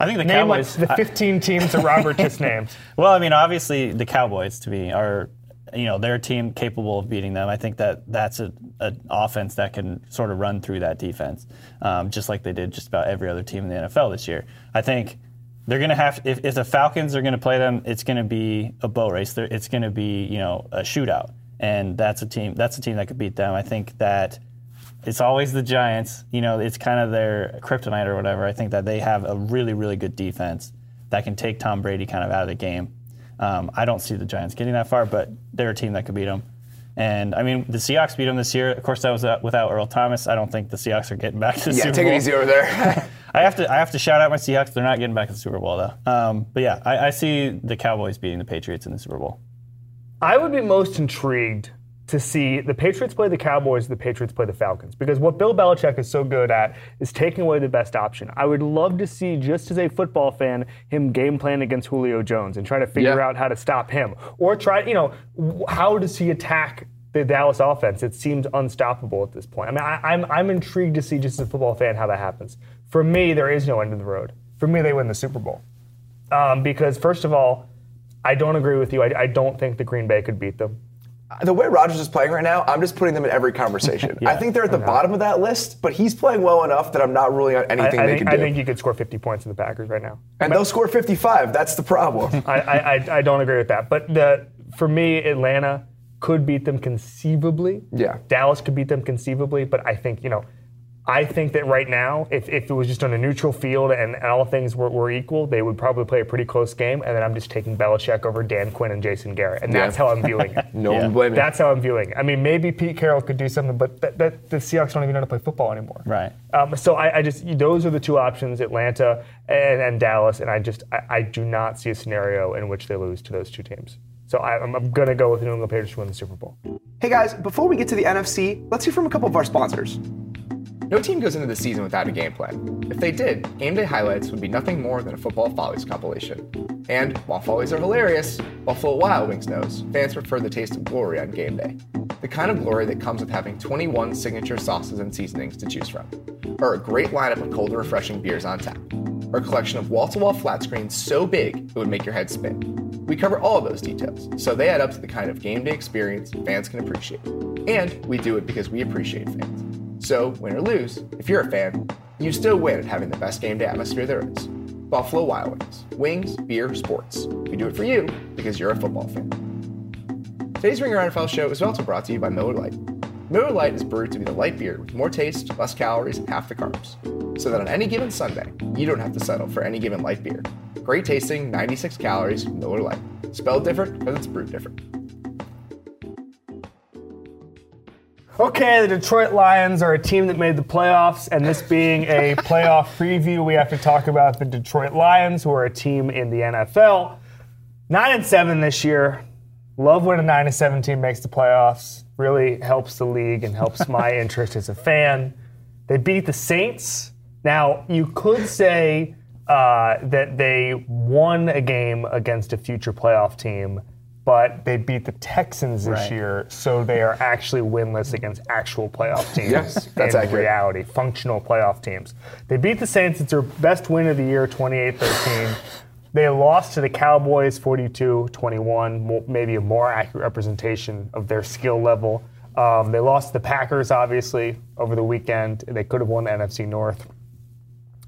I think the Name like Cowboys. the 15 teams that Robert just (laughs) named. well, I mean, obviously the Cowboys to me are, you know, they're team capable of beating them. I think that that's a, an offense that can sort of run through that defense, um, just like they did just about every other team in the NFL this year. I think they're going to have if, if the Falcons are going to play them, it's going to be a boat race. They're, it's going to be you know a shootout, and that's a team that's a team that could beat them. I think that it's always the Giants. You know, it's kind of their kryptonite or whatever. I think that they have a really, really good defense that can take Tom Brady kind of out of the game. Um, I don't see the Giants getting that far, but they're a team that could beat them. And I mean, the Seahawks beat them this year. Of course, that was uh, without Earl Thomas. I don't think the Seahawks are getting back to the Yeah, Super take Bowl. it easy over there. (laughs) I have to I have to shout out my Seahawks. They're not getting back to the Super Bowl though. Um, but yeah, I, I see the Cowboys beating the Patriots in the Super Bowl. I would be most intrigued to see the Patriots play the Cowboys, the Patriots play the Falcons. Because what Bill Belichick is so good at is taking away the best option. I would love to see, just as a football fan, him game plan against Julio Jones and try to figure Yeah. out how to stop him. Or try, you know, how does he attack the Dallas offense? It seems unstoppable at this point. I mean, I, I'm, I'm intrigued to see, just as a football fan, how that happens. For me, there is no end of the road. For me, they win the Super Bowl. Um, because, first of all, I don't agree with you. I, I don't think the Green Bay could beat them. The way Rodgers is playing right now, I'm just putting them in every conversation. (laughs) I think they're at the bottom of that list, but he's playing well enough that I'm not ruling out anything I they think, can do. I think you could score 50 points in the Packers right now. and they'll score 55. That's the problem. (laughs) I, I, I, I don't agree with that. But the, for me, Atlanta could beat them conceivably. Yeah. Dallas could beat them conceivably. But I think, you know, I think that right now, if, if it was just on a neutral field and, and all things were, were equal, they would probably play a pretty close game. And then I'm just taking Belichick over Dan Quinn and Jason Garrett. And that's Yeah. how I'm viewing it. (laughs) No Yeah. one blaming. That's how I'm viewing it. I mean, maybe Pete Carroll could do something, but that, that, the Seahawks don't even know how to play football anymore. Right. Um, so I, I just those are the two options: Atlanta and, and Dallas. And I just I, I do not see a scenario in which they lose to those two teams. So I, I'm, I'm going to go with the New England Patriots to win the Super Bowl. hey guys, before we get to the NFC, let's hear from a couple of our sponsors. No team goes into the season without a game plan. If they did, game day highlights would be nothing more than a football follies compilation. And while follies are hilarious, Buffalo Wild Wings knows fans prefer the taste of glory on game day. The kind of glory that comes with having 21 signature sauces and seasonings to choose from, or a great lineup of cold and refreshing beers on tap, or a collection of wall-to-wall flat screens so big it would make your head spin. We cover all of those details, so they add up to the kind of game day experience fans can appreciate. And we do it because we appreciate fans. So, win or lose, if you're a fan, you still win at having the best game day atmosphere there is. Buffalo Wild Wings. Wings, beer, sports. We do it for you because you're a football fan. Today's Ringer NFL show is also brought to you by Miller Lite. Miller Lite is brewed to be the light beer with more taste, less calories, and half the carbs. So that on any given Sunday, you don't have to settle for any given light beer. Great tasting, 96 calories, Miller Lite. Spelled different because it's brewed different. Okay, the Detroit Lions are a team that made the playoffs, and this being a (laughs) playoff preview, we have to talk about the Detroit Lions, who are a team in the NFL. Nine and seven this year. Love when a nine and seven team makes the playoffs. Really helps the league and helps my (laughs) interest as a fan. They beat the Saints. Now you could say uh, that they won a game against a future playoff team, but they beat the Texans this Right. year, so they are actually winless against actual playoff teams. Yes, that's in accurate. reality, functional playoff teams. They beat the Saints. It's their best win of the year, 28-13. They lost to the Cowboys 42-21, maybe a more accurate representation of their skill level. Um, they lost to the Packers, obviously, over the weekend. They could have won the NFC North.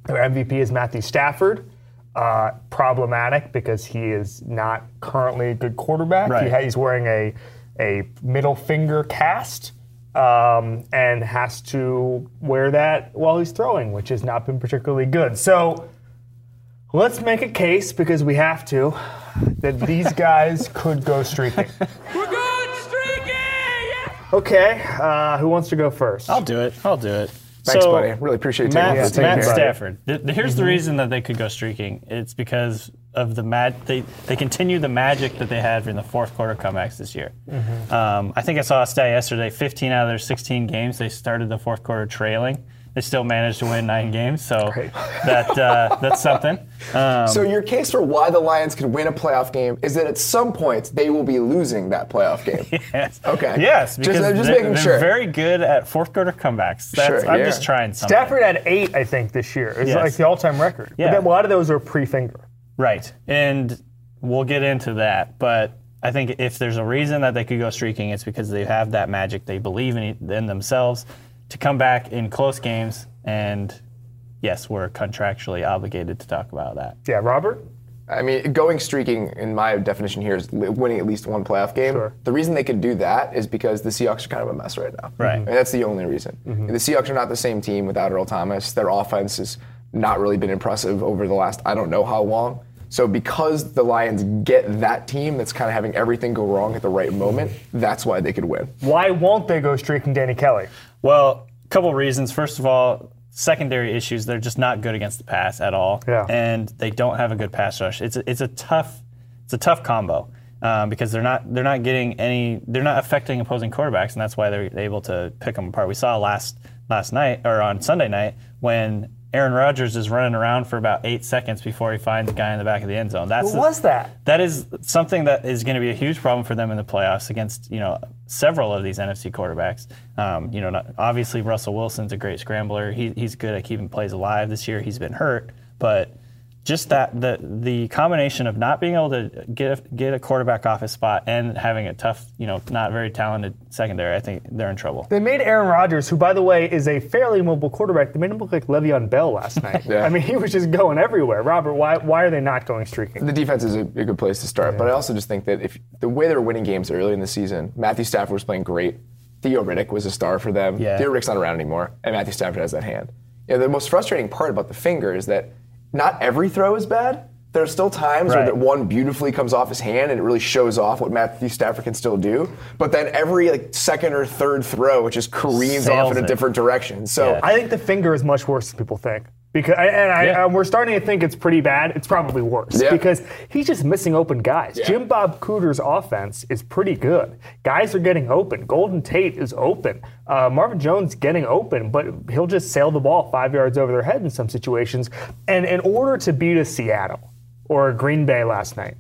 Their MVP is Matthew Stafford. Uh, problematic because he is not currently a good quarterback. He Right. ha- he's wearing a, a middle finger cast um, and has to wear that while he's throwing, which has not been particularly good. So let's make a case because we have to that these (laughs) guys could go streaking. We're good streaking! Okay, uh, who wants to go first? I'll do it. I'll do it. Thanks, So, buddy. Really appreciate you taking Matt, the Yeah, time. Matt care. Mm-hmm. Stafford. Th- th- Here's the reason that they could go streaking. It's because of the mag. They they continue the magic that they had in the fourth quarter comebacks this year. Mm-hmm. Um, I think I saw a stat yesterday. 15 out of their 16 games, they started the fourth quarter trailing. They still managed to win nine games, so (laughs) that uh, that's something. Um, So your case for why the Lions can win a playoff game is that at some point they will be losing that playoff game. (laughs) yes. Okay. Yes, Just- because I'm just they're, making they're sure. very good at fourth quarter comebacks. That's, Sure, I'm yeah. just trying something. Stafford had eight, I think, this year. It's Yes. like the all-time record. Yeah. But then a lot of those are pre-finger. Right. And we'll get into that. But I think if there's a reason that they could go streaking, it's because they have that magic. They believe in, in themselves to come back in close games. And yes, we're contractually obligated to talk about that. Yeah, Robert. I mean, going streaking, in my definition here, is winning at least one playoff game. Sure. The reason they could do that is because the Seahawks are kind of a mess right now. Right. I mean, that's the only reason. Mm-hmm. The Seahawks are not the same team without Earl Thomas. Their offense has not really been impressive over the last I don't know how long. So because the Lions get that team that's kind of having everything go wrong at the right moment, that's why they could win. Why won't they go streaking Danny Kelly? Well, a couple reasons. First of all, secondary issues. They're just not good against the pass at all, Yeah. and they don't have a good pass rush. It's a, it's a tough it's a tough combo um, because they're not they're not getting any they're not affecting opposing quarterbacks, and that's why they're able to pick them apart. We saw last last night or on Sunday night when. Aaron Rodgers is running around for about eight seconds before he finds the guy in the back of the end zone. That's What was that? that is something that is going to be a huge problem for them in the playoffs against you know several of these NFC quarterbacks. Um, you know, not, obviously Russell Wilson's a great scrambler. He, he's good at keeping plays alive. This year he's been hurt, but just that the the combination of not being able to get a, get a quarterback off his spot and having a tough, you know, not very talented secondary, I think they're in trouble. They made Aaron Rodgers, who, by the way, is a fairly mobile quarterback, they made him look like Le'Veon Bell last (laughs) night. Yeah. I mean, he was just going everywhere. Robert, why, why are they not going streaking? The defense is a, a good place to start, but I also just think that if the way they're winning games early in the season, Matthew Stafford was playing great. Theo Riddick was a star for them. Yeah. Theo Riddick's not around anymore, and Matthew Stafford has that hand. You know, the most frustrating part about the finger is that not every throw is bad. There are still times where that one beautifully comes off his hand and it really shows off what Matthew Stafford can still do. But then every like second or third throw, it just careens off Sails in a different direction. So Yeah. I think the finger is much worse than people think. Because and I, Yeah. we're starting to think it's pretty bad. It's probably worse Yeah. because he's just missing open guys. Jim Bob Cooter's offense is pretty good. Guys are getting open. Golden Tate is open. Uh, Marvin Jones getting open, but he'll just sail the ball five yards over their head in some situations. And in order to beat a Seattle or a Green Bay last night,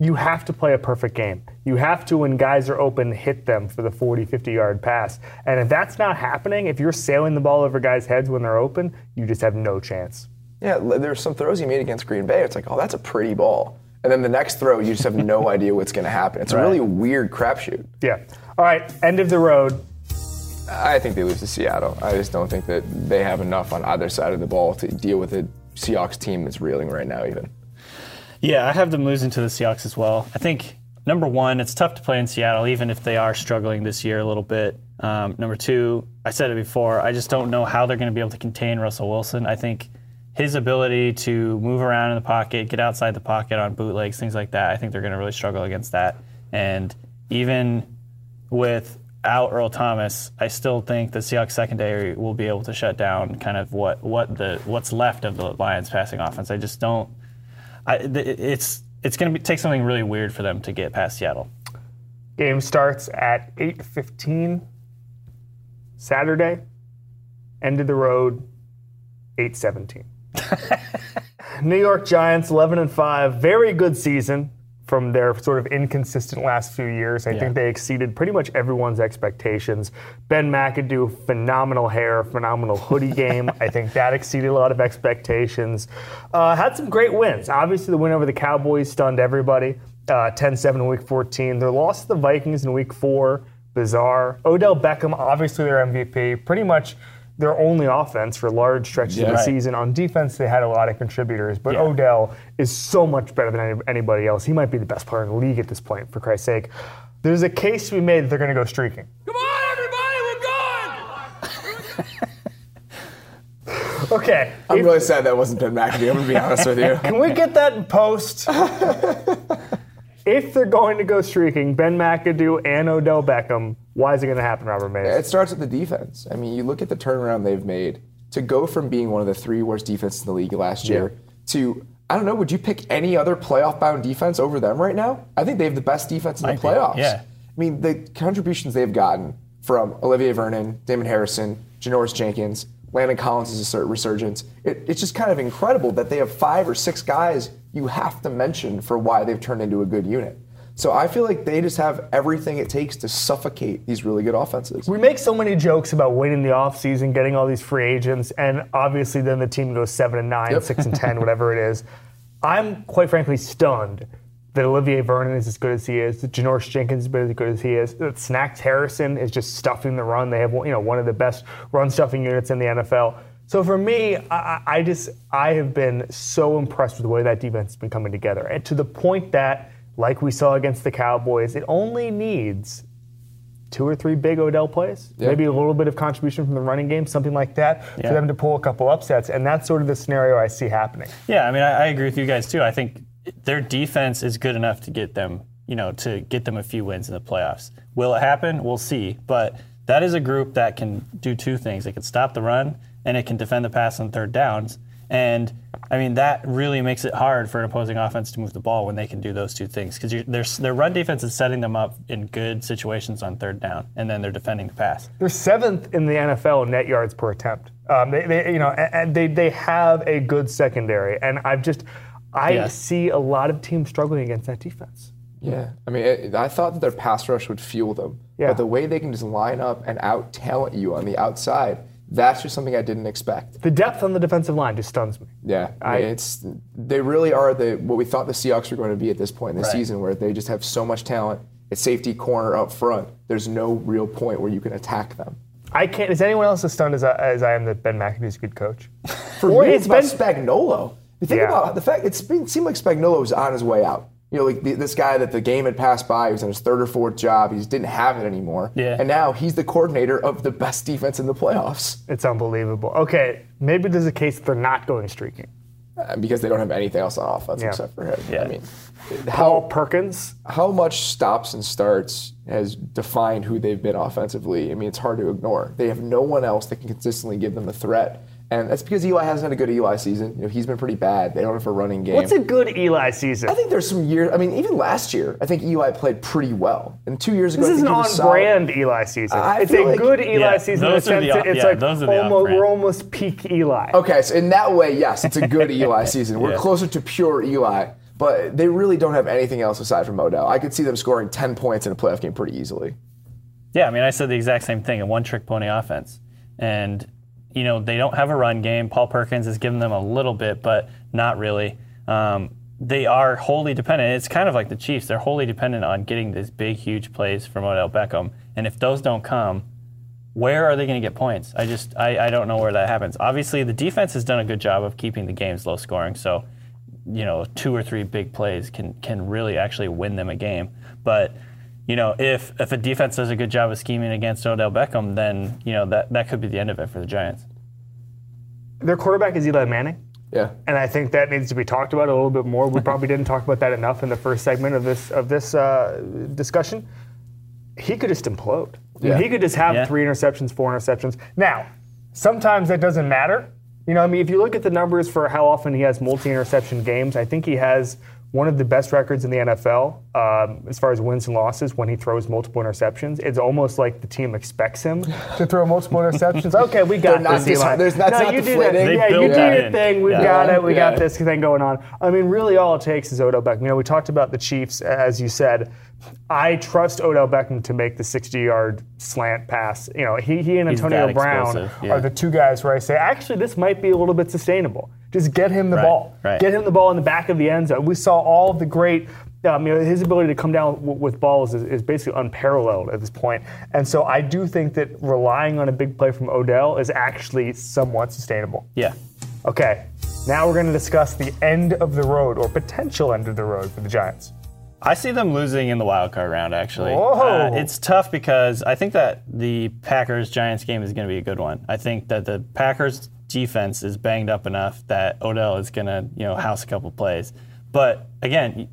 you have to play a perfect game. You have to, when guys are open, hit them for the 40, 50 yard pass. And if that's not happening, if you're sailing the ball over guys' heads when they're open, you just have no chance. Yeah, there's some throws he made against Green Bay. It's like, oh, that's a pretty ball. And then the next throw, you just have no (laughs) idea what's going to happen. It's a really weird crapshoot. Yeah. All right, end of the road. I think they lose to Seattle. I just don't think that they have enough on either side of the ball to deal with a Seahawks team that's reeling right now, even. Yeah, I have them losing to the Seahawks as well. I think number one, it's tough to play in Seattle, even if they are struggling this year a little bit. Um, number two, I said it before, I just don't know how they're going to be able to contain Russell Wilson. I think his ability to move around in the pocket, get outside the pocket on bootlegs, things like that, I think they're going to really struggle against that. And even without Earl Thomas, I still think the Seahawks secondary will be able to shut down kind of what, what the what's left of the Lions passing offense. I just don't. I, it's it's going to take something really weird for them to get past Seattle. Game starts at 8:15 Saturday. End of the road 8:17. (laughs) New York Giants 11 and 5, very good season from their sort of inconsistent last few years. I think they exceeded pretty much everyone's expectations. Ben McAdoo, phenomenal hair, phenomenal hoodie (laughs) game. I think that exceeded a lot of expectations. Uh, had some great wins. Obviously, the win over the Cowboys stunned everybody. Uh, 10-7 in Week 14. Their loss to the Vikings in Week 4, bizarre. Odell Beckham, obviously their MVP, pretty much their only offense for large stretches of the Right. season. On defense, they had a lot of contributors, but Yeah. Odell is so much better than any- anybody else. He might be the best player in the league at this point, for Christ's sake. There's a case to be made that they're going to go streaking. Come on, everybody, we're going! (laughs) Okay, I'm if- really sad that wasn't Ben McAdoo. I'm going to be honest with you. (laughs) can we get that in post? (laughs) if they're going to go streaking, Ben McAdoo and Odell Beckham, why is it going to happen, Robert Mays? It starts with the defense. I mean, you look at the turnaround they've made to go from being one of the three worst defenses in the league last year to I don't know. Would you pick any other playoff-bound defense over them right now? I think they have the best defense in Might the be, playoffs. yeah. I mean, the contributions they've gotten from Olivier Vernon, Damon Harrison, Janoris Jenkins, Landon Collins is a sur- resurgence. It, it's just kind of incredible that they have five or six guys you have to mention for why they've turned into a good unit. So I feel like they just have everything it takes to suffocate these really good offenses. We make so many jokes about winning the offseason, getting all these free agents, and obviously then the team goes 7 and 9, Yep. 6 and 10, (laughs) whatever it is. I'm quite frankly stunned that Olivier Vernon is as good as he is, that Janoris Jenkins is as good as he is, that Snacks Harrison is just stuffing the run. They have you know one of the best run stuffing units in the NFL. So for me, I, I- just I have been so impressed with the way that defense has been coming together, and to the point that, like we saw against the Cowboys, it only needs two or three big Odell plays, Yeah. maybe a little bit of contribution from the running game, something like that, Yeah. for them to pull a couple upsets. And that's sort of the scenario I see happening. Yeah, I mean, I, I agree with you guys too. I think their defense is good enough to get them, you know, to get them a few wins in the playoffs. Will it happen? We'll see. But that is a group that can do two things. It can stop the run and it can defend the pass on third downs. And I mean that really makes it hard for an opposing offense to move the ball when they can do those two things because their their run defense is setting them up in good situations on third down, and then they're defending the pass. They're seventh in the NFL in net yards per attempt. Um, they, they, you know, and they they have a good secondary, and I've just I Yeah. see a lot of teams struggling against that defense. Yeah, I mean, it, I thought that their pass rush would fuel them, Yeah. but the way they can just line up and out talent you on the outside, that's just something I didn't expect. The depth on the defensive line just stuns me. Yeah, I I- it's they really are the what we thought the Seahawks were going to be at this point in the Right. season, where they just have so much talent at safety corner up front. There's no real point where you can attack them. I can't. Is anyone else as stunned as I, as I am that Ben McAdoo's a good coach? For Or me, it's it's about been- Spagnuolo. You think Yeah. about the fact it's been, seemed like Spagnuolo was on his way out. You know, like the, this guy that the game had passed by, he was on his third or fourth job, he just didn't have it anymore. Yeah. And now he's the coordinator of the best defense in the playoffs It's unbelievable. Okay, maybe there's a case that they're not going streaking. uh, because they don't have anything else on offense Yeah. except for him. Yeah. I mean, Paul how Perkins. how much stops and starts has defined who they've been offensively. I mean, it's hard to ignore. They have no one else that can consistently give them a threat. And that's because Eli hasn't had a good Eli season. You know, he's been pretty bad. They don't have a running game. What's a good Eli season? I think there's some years. I mean, even last year, I think Eli played pretty well. And two years ago, This is an he was solid. on-brand Eli season. I it's a like- good Eli Yeah, season in the are sense the it's yeah, like those are almost, off-brand. we're almost peak Eli. Okay, so in that way, yes, it's a good (laughs) Eli season. We're Yeah. closer to pure Eli, but they really don't have anything else aside from Odell. I could see them scoring 10 points in a playoff game pretty easily. Yeah, I mean, I said the exact same thing a one trick pony offense. And, you know, they don't have a run game. Paul Perkins has given them a little bit, but not really. Um, they are wholly dependent. It's kind of like the Chiefs. They're wholly dependent on getting these big, huge plays from Odell Beckham. And if those don't come, where are they going to get points? I just, I, I don't know where that happens. Obviously, the defense has done a good job of keeping the games low scoring. So, you know, two or three big plays can can really actually win them a game. But you know, if if a defense does a good job of scheming against Odell Beckham, then you know that that could be the end of it for the Giants. Their quarterback is Eli Manning. Yeah. and I think that needs to be talked about a little bit more. We probably didn't talk about that enough in the first segment of this of this uh, discussion. He could just implode. I mean, Yeah. he could just have Yeah. three interceptions, four interceptions. Now, sometimes that doesn't matter. You know, I mean, if you look at the numbers for how often he has multi-interception games, I think he has one of the best records in the NFL um, as far as wins and losses when he throws multiple interceptions. It's almost like the team expects him (laughs) to throw multiple interceptions. (laughs) Okay, we got They're not this. dis- Eli. there's- that's no, not you do that. deflating. Yeah, you do your in. thing. We've Yeah. got it. We got this thing going on. I mean, really, all it takes is Odell Beckham. You know, we talked about the Chiefs, as you said. I trust Odell Beckham to make the 60-yard slant pass. You know, he, he and Antonio Brown yeah. are the two guys where I say, actually, this might be a little bit sustainable. Just get him the Right, ball. right. Get him the ball in the back of the end zone. We saw all of the great. Um, you know, his ability to come down w- with balls is, is basically unparalleled at this point. And so I do think that relying on a big play from Odell is actually somewhat sustainable. Yeah. Okay, now we're going to discuss the end of the road or potential end of the road for the Giants. I see them losing in the wild card round. Actually. Uh, it's tough because I think that the Packers Giants game is going to be a good one. I think that the Packers defense is banged up enough that Odell is going to you know house a couple plays. But again,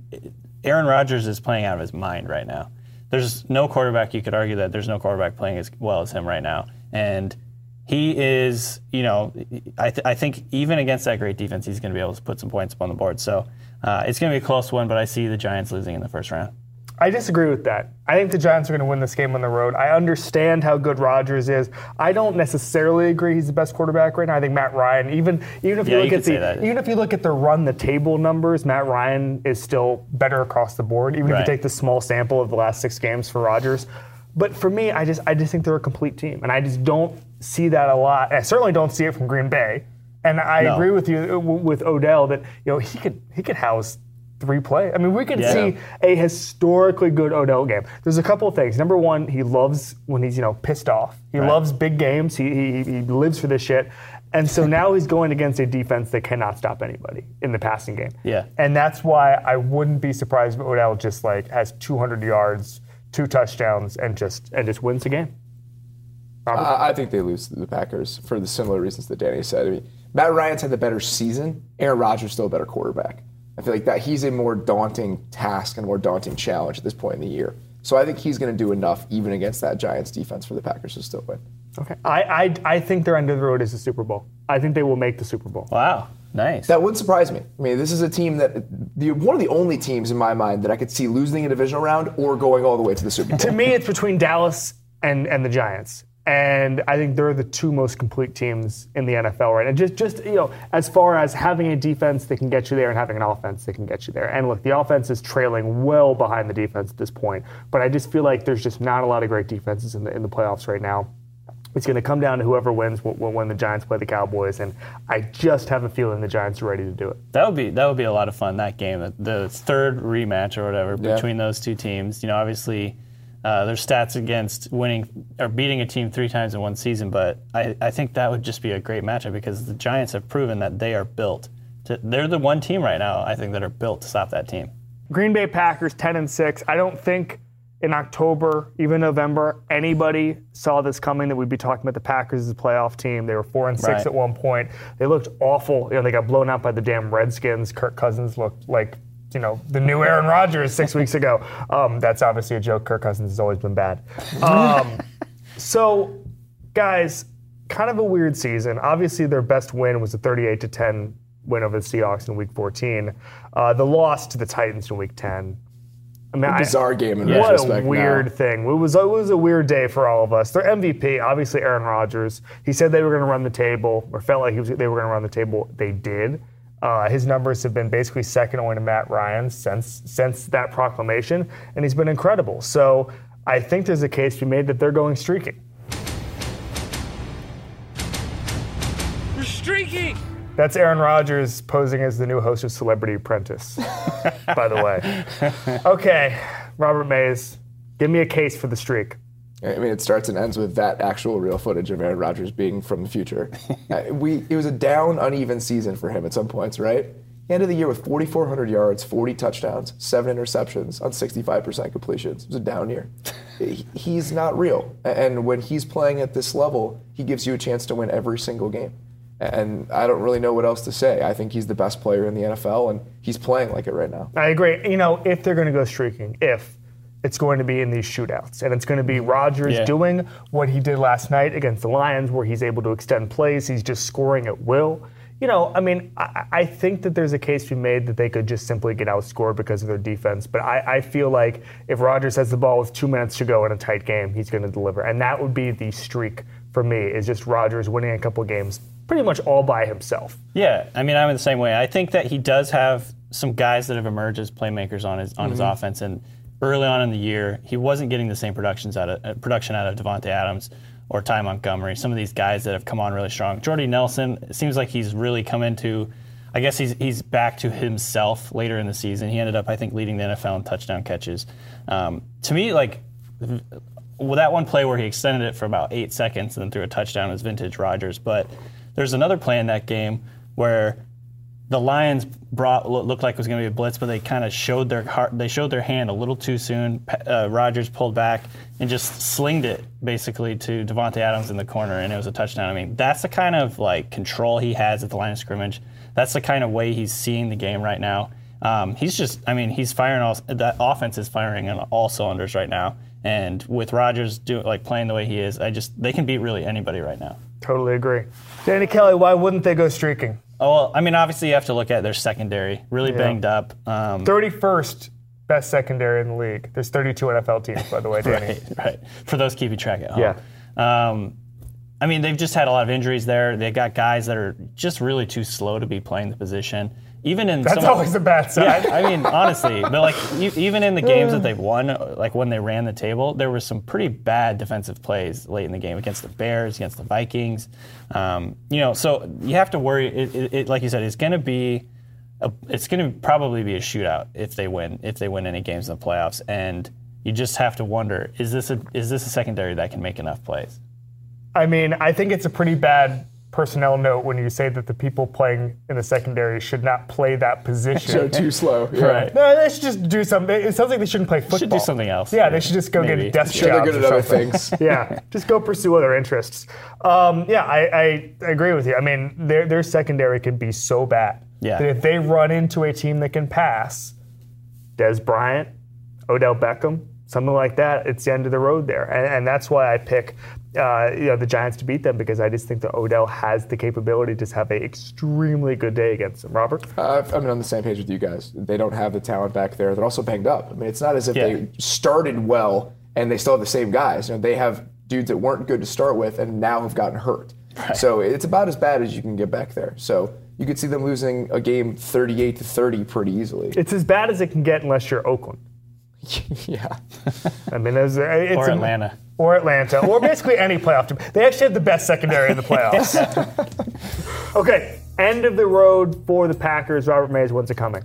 Aaron Rodgers is playing out of his mind right now. There's no quarterback you could argue that there's no quarterback playing as well as him right now, and he is, you know, I, th- I think even against that great defense, he's going to be able to put some points up on the board. So uh, it's going to be a close one, but I see the Giants losing in the first round. I disagree with that. I think the Giants are going to win this game on the road. I understand how good Rodgers is. I don't necessarily agree he's the best quarterback right now. I think Matt Ryan, even even if Yeah, you you look could at the that. even if you look at the run the table numbers, Matt Ryan is still better across the board. Even if you take the small sample of the last six games for Rodgers. But for me, I just I just think they're a complete team, and I just don't see that a lot. I certainly don't see it from Green Bay. And I No. agree with you uh, with Odell that you know he could he could house three play. I mean, we could Yeah. see a historically good Odell game. There's a couple of things. Number one, he loves when he's you know pissed off. He Right. loves big games. He, he he lives for this shit. And so now he's going against a defense that cannot stop anybody in the passing game. Yeah. And that's why I wouldn't be surprised if Odell just like has 200 yards, two touchdowns, and just and just wins the game. I, I think they lose to the Packers for the similar reasons that Danny said. I mean, Matt Ryan's had the better season. Aaron Rodgers still a better quarterback. I feel like that he's a more daunting task and a more daunting challenge at this point in the year. So I think he's going to do enough even against that Giants defense for the Packers to still win. Okay. I, I, I think their end of the road is the Super Bowl. I think they will make the Super Bowl. Wow, nice. That wouldn't surprise me. I mean, this is a team that the, one of the only teams in my mind that I could see losing a divisional round or going all the way to the Super Bowl. To me, it's between Dallas and, and the Giants. And I think they're the two most complete teams in the NFL right now. Just, just you know, as far as having a defense that can get you there and having an offense that can get you there. And look, the offense is trailing well behind the defense at this point. But I just feel like there's just not a lot of great defenses in the in the playoffs right now. It's going to come down to whoever wins when, when the Giants play the Cowboys, and I just have a feeling the Giants are ready to do it. That would be that would be a lot of fun. That game, the, the third rematch or whatever Yeah. between those two teams. You know, obviously. Uh, there's stats against winning or beating a team three times in one season, but I, I think that would just be a great matchup because the Giants have proven that they are built. To, they're the one team right now, I think, that are built to stop that team. Green Bay Packers 10 and 6. I don't think in October, even November, anybody saw this coming that we'd be talking about the Packers as a playoff team. They were 4 and 6 Right. at one point. They looked awful. You know, they got blown out by the damn Redskins. Kirk Cousins looked like you know, the new Aaron Rodgers six weeks ago. Um, that's obviously a joke. Kirk Cousins has always been bad. Um, (laughs) so, guys, kind of a weird season. Obviously, their best win was a 38 to 10 win over the Seahawks in Week 14. Uh, the loss to the Titans in Week 10. I mean, I- Bizarre game in what retrospect. a weird now. thing. It was, it was a weird day for all of us. Their MVP, obviously Aaron Rodgers. He said they were going to run the table, or felt like he was, they were going to run the table. They did. Uh, his numbers have been basically second only to Matt Ryan since since that proclamation, and he's been incredible. So I think there's a case to be made that they're going streaking. We're streaking! That's Aaron Rodgers posing as the new host of Celebrity Apprentice, by the way. (laughs) Okay, Robert Mays, give me a case for the streak. I mean, it starts and ends with that actual real footage of Aaron Rodgers being from the future. (laughs) Uh, we it was a down, uneven season for him at some points, right? He ended the year with 4,400 yards, 40 touchdowns, seven interceptions on 65% completions. It was a down year. (laughs) He's not real, and when he's playing at this level, he gives you a chance to win every single game. And I don't really know what else to say. I think he's the best player in the NFL, and he's playing like it right now. I agree. You know, if they're going to go streaking, if it's going to be in these shootouts, and it's going to be Rodgers Yeah. doing what he did last night against the Lions, where he's able to extend plays, he's just scoring at will. You know, I mean, I, I think that there's a case to be made that they could just simply get outscored because of their defense. But I, I feel like if Rodgers has the ball with two minutes to go in a tight game, he's going to deliver, and that would be the streak for me. Is just Rodgers winning a couple games pretty much all by himself. Yeah, I mean, I'm in the same way. I think that he does have some guys that have emerged as playmakers on his on his mm-hmm. offense, and early on in the year, he wasn't getting the same productions out of uh, production out of Davante Adams or Ty Montgomery. Some of these guys that have come on really strong. Jordy Nelson, it seems like he's really come into. I guess he's he's back to himself later in the season. He ended up, I think, leading the NFL in touchdown catches. Um, to me, like well, that one play where he extended it for about eight seconds and then threw a touchdown was vintage Rodgers. But there's another play in that game where the Lions brought looked like it was going to be a blitz, but they kind of showed their heart, they showed their hand a little too soon. Uh, Rodgers pulled back and just slinged it basically to Davante Adams in the corner, and it was a touchdown. I mean, that's the kind of like control he has at the line of scrimmage. That's the kind of way he's seeing the game right now. Um, he's just, I mean, he's firing all that offense is firing on all cylinders right now. And with Rodgers doing like playing the way he is, I just they can beat really anybody right now. Totally agree. Danny Kelly, why wouldn't they go streaking? Oh, well, I mean, obviously you have to look at their secondary, really banged up. Um, 31st best secondary in the league. There's 32 NFL teams, by the way, Danny. (laughs) right, right. For those keeping track at home. Yeah. Um, I mean, they've just had a lot of injuries there. They've got guys that are just really too slow to be playing the position. Even in That's always a bad Yeah, sign. I mean, honestly, (laughs) but like even in the games that they've won, like when they ran the table, there were some pretty bad defensive plays late in the game against the Bears, against the Vikings. Um, you know, so you have to worry. It, it, it, like you said, it's going to be, a, it's going to probably be a shootout if they win, if they win any games in the playoffs, and you just have to wonder: is this a is this a secondary that can make enough plays? I mean, I think it's a pretty bad personnel note when you say that the people playing in the secondary should not play that position. So too slow. Yeah. Right. No, they should just do something. It sounds like they shouldn't play football. Should do something else. Yeah, they should just go Maybe. get desk Sure, they're jobs good or at other things. (laughs) yeah, just go pursue other interests. Um, yeah, I, I agree with you. I mean, their, their secondary can be so bad. Yeah. that if they run into a team that can pass, Dez Bryant, Odell Beckham, something like that, it's the end of the road there. And, and that's why I pick uh, you know, the Giants to beat them because I just think that Odell has the capability to just have an extremely good day against them. Robert? Uh, I'm on the same page with you guys. They don't have the talent back there. They're also banged up. I mean, it's not as if Yeah. they started well and they still have the same guys. You know, they have dudes that weren't good to start with and now have gotten hurt. So it's about as bad as you can get back there. So you could see them losing a game 38 to 30 pretty easily. It's as bad as it can get unless you're Oakland. (laughs) yeah. I mean, there's, it's Or a- Atlanta. Or Atlanta, or basically any playoff team. They actually have the best secondary in the playoffs. (laughs) okay, end of the road for the Packers. Robert Mays, when's it coming?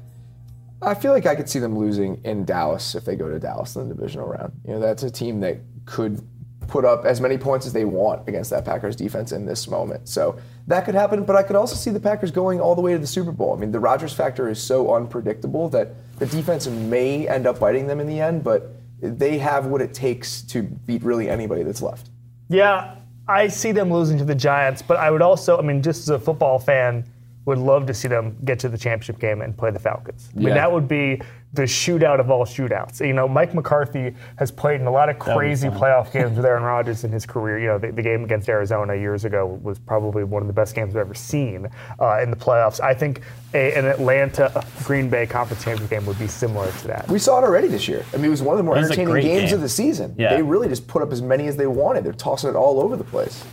I feel like I could see them losing in Dallas if they go to Dallas in the divisional round. You know, that's a team that could put up as many points as they want against that Packers defense in this moment. So that could happen, but I could also see the Packers going all the way to the Super Bowl. I mean, the Rodgers factor is so unpredictable that the defense may end up biting them in the end, but they have what it takes to beat really anybody that's left. Yeah, I see them losing to the Giants, but I would also, I mean, just as a football fan, would love to see them get to the championship game and play the Falcons. I mean, Yeah. that would be the shootout of all shootouts. You know, Mike McCarthy has played in a lot of crazy playoff games with Aaron Rodgers in his career. You know, the, the game against Arizona years ago was probably one of the best games I've ever seen uh, in the playoffs. I think a, an Atlanta Green Bay conference championship game would be similar to that. We saw it already this year. I mean, it was one of the more It was a entertaining games game. of the season. Yeah. They really just put up as many as they wanted. They're tossing it all over the place.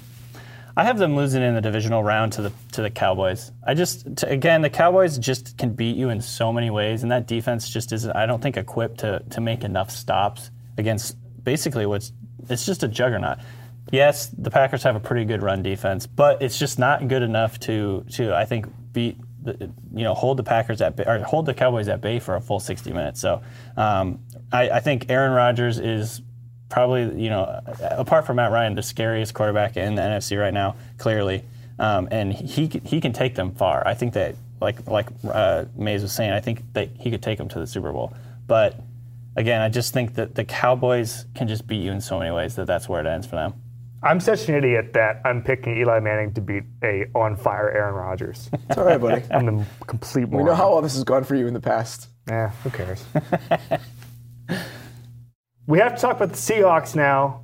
I have them losing in the divisional round to the to the Cowboys. I just to, again the Cowboys just can beat you in so many ways, and that defense just isn't. I don't think equipped to to make enough stops against basically what's it's just a juggernaut. Yes, the Packers have a pretty good run defense, but it's just not good enough to to I think beat the, you know hold the Packers at bay, or hold the Cowboys at bay for a full 60 minutes. So um, I, I think Aaron Rodgers is probably, you know, apart from Matt Ryan, the scariest quarterback in the NFC right now, clearly. Um, and he he can take them far. I think that, like like uh, Mays was saying, I think that he could take them to the Super Bowl. But again, I just think that the Cowboys can just beat you in so many ways that that's where it ends for them. I'm such an idiot that I'm picking Eli Manning to beat a on fire Aaron Rodgers. (laughs) It's all right, buddy. I'm the complete we moron. know how all this has gone for you in the past. Yeah, who cares? (laughs) we have to talk about the Seahawks now.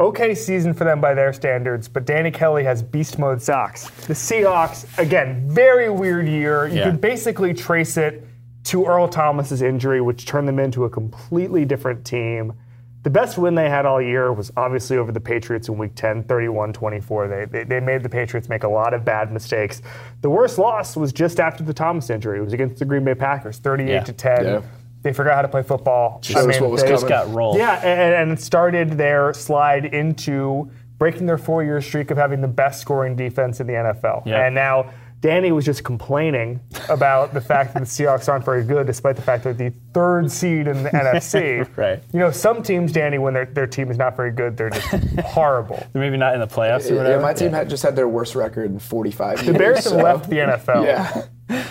Okay season for them by their standards, but Danny Kelly has beast mode socks. The Seahawks, again, very weird year. You Yeah. can basically trace it to Earl Thomas's injury, which turned them into a completely different team. The best win they had all year was obviously over the Patriots in week 10, 31 24. They, they, they made the Patriots make a lot of bad mistakes. The worst loss was just after the Thomas injury. It was against the Green Bay Packers, 38 Yeah. to 10. Yeah. They forgot how to play football. Showed us what was they- Just coming. got rolled. yeah, and, and it started their slide into breaking their four-year streak of having the best scoring defense in the NFL. Yeah. And now Danny was just complaining about the fact that the Seahawks aren't very good, despite the fact that they're the third seed in the (laughs) NFC. Right. You know, some teams, Danny, when their, their team is not very good, they're just (laughs) horrible. They're maybe not in the playoffs or whatever. Yeah, my team had just had their worst record in 45 years. The Bears have left the NFL. Yeah.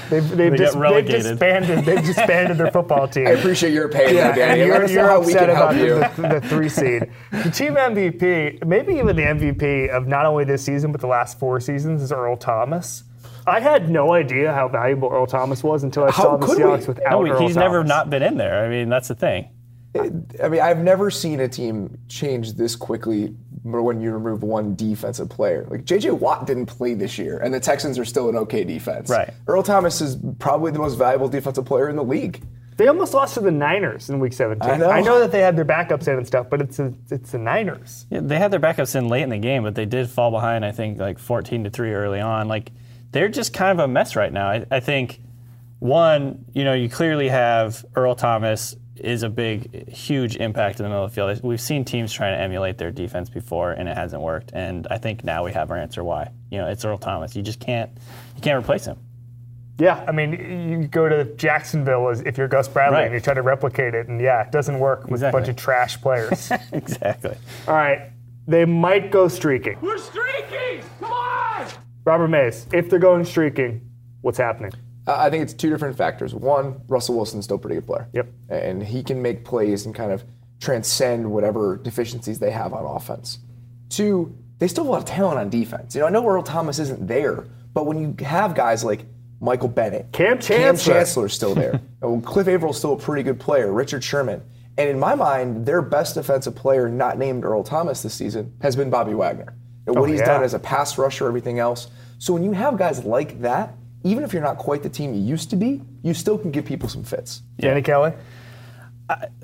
They've, they've, They got dis- they've disbanded. They've disbanded their football (laughs) team. I appreciate your pain, Yeah, though, Danny. and Let you're, us know you're how we upset can help about you. the, the, the three seed. The team MVP, maybe even the MVP of not only this season but the last four seasons, is Earl Thomas. I had no idea how valuable Earl Thomas was until I How saw the could we? Seahawks without no, Earl he's never not been in there. I mean, that's the thing. I mean, I've never seen a team change this quickly when you remove one defensive player. Like J.J. Watt didn't play this year, and the Texans are still an okay defense. Right. Earl Thomas is probably the most valuable defensive player in the league. They almost lost to the Niners in Week 17. I know. that they had their backups in and stuff, but it's a, it's the Niners. Yeah, they had their backups in late in the game, but they did fall behind. I think like 14 to three early on. Like they're just kind of a mess right now. I, I think one, you know, you clearly have Earl Thomas is a big, huge impact in the middle of the field. We've seen teams trying to emulate their defense before, and it hasn't worked. And I think now we have our answer why. You know, it's Earl Thomas. You just can't, you can't replace him. Yeah, I mean, you go to Jacksonville as if you're Gus Bradley Right. and you try to replicate it, and yeah, it doesn't work with Exactly. a bunch of trash players. (laughs) exactly. All right, they might go streaking. We're streaking! Come on! Robert Mays, if they're going streaking, what's happening? Uh, I think it's two different factors. One, Russell Wilson's still a pretty good player. Yep. And he can make plays and kind of transcend whatever deficiencies they have on offense. Two, they still have a lot of talent on defense. You know, I know Earl Thomas isn't there, but when you have guys like Michael Bennett. Kam Kam Chancellor. Chancellor's still there. (laughs) Oh, Cliff Avril's still a pretty good player. Richard Sherman. And in my mind, their best defensive player, not named Earl Thomas this season, has been Bobby Wagner. And what Oh, he's yeah. done as a pass rusher, everything else. So when you have guys like that, even if you're not quite the team you used to be, you still can give people some fits. Yeah. Danny Kelly.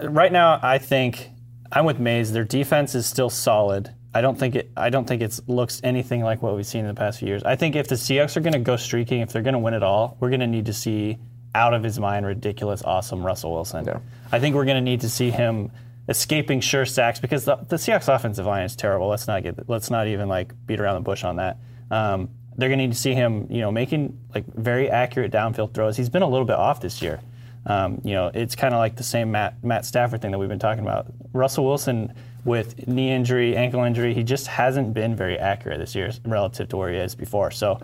right now, I think I'm with Mays. Their defense is still solid. I don't think it. I don't think it looks anything like what we've seen in the past few years. I think if the Seahawks are going to go streaking, if they're going to win it all, we're going to need to see out of his mind, ridiculous, awesome Russell Wilson. Yeah. I think we're going to need to see him escaping sure sacks because the, the Seahawks offensive line is terrible. Let's not get. Let's not even like beat around the bush on that. Um, they're going to need to see him, you know, making like very accurate downfield throws. He's been a little bit off this year. Um, you know, it's kind of like the same Matt Matt Stafford thing that we've been talking about. Russell Wilson with knee injury, ankle injury, he just hasn't been very accurate this year relative to where he is before. So,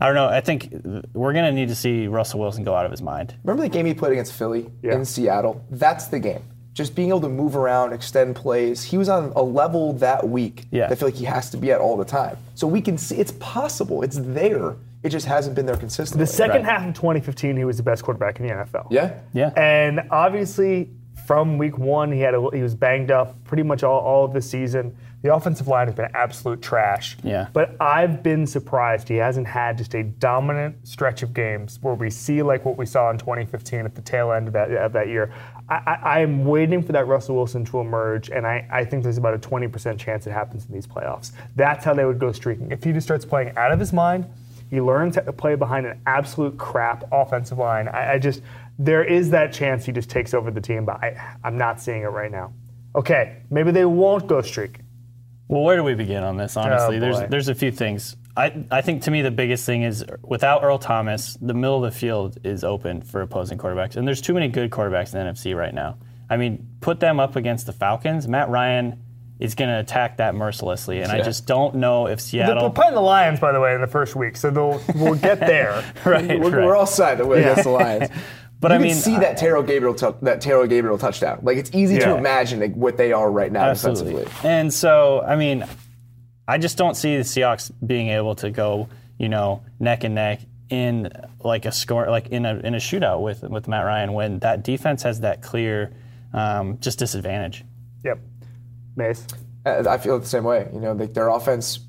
I don't know. I think we're going to need to see Russell Wilson go out of his mind. Remember the game he played against Philly Yeah. in Seattle? That's the game. Just being able to move around, extend plays. He was on a level that week Yeah. that I feel like he has to be at all the time. So we can see it's possible. It's there. It just hasn't been there consistently. The second Right. half of 2015, he was the best quarterback in the NFL. Yeah. Yeah. And obviously, from week one, he had a, he was banged up pretty much all, all of the season. The offensive line has been absolute trash. Yeah. But I've been surprised he hasn't had just a dominant stretch of games where we see like what we saw in 2015 at the tail end of that of that year. I, am waiting for that Russell Wilson to emerge, and I, I think there's about a 20% chance it happens in these playoffs. That's how they would go streaking. If he just starts playing out of his mind, he learns how to play behind an absolute crap offensive line. I, I just there is that chance he just takes over the team, but I, I'm not seeing it right now. Okay, maybe they won't go streak. Well, where do we begin on this? Honestly, Oh, there's there's a few things. I I think to me the biggest thing is without Earl Thomas, the middle of the field is open for opposing quarterbacks, and there's too many good quarterbacks in the NFC right now. I mean, put them up against the Falcons. Matt Ryan is going to attack that mercilessly, and I just don't know if Seattle. They're Seattle. playing the Lions, by the way, in the first week, so they'll we'll get (laughs) there. right, We're, right. we're all side to win Yeah. against the Lions. (laughs) But you I can mean, see that Taylor Gabriel tou- that Taylor Gabriel touchdown. Like it's easy to imagine like, what they are right now Absolutely. defensively. And so, I mean, I just don't see the Seahawks being able to go, you know, neck and neck in like a score, like in a in a shootout with with Matt Ryan when that defense has that clear um, just disadvantage. Yep. Mays. Uh, I feel the same way. You know, like their offense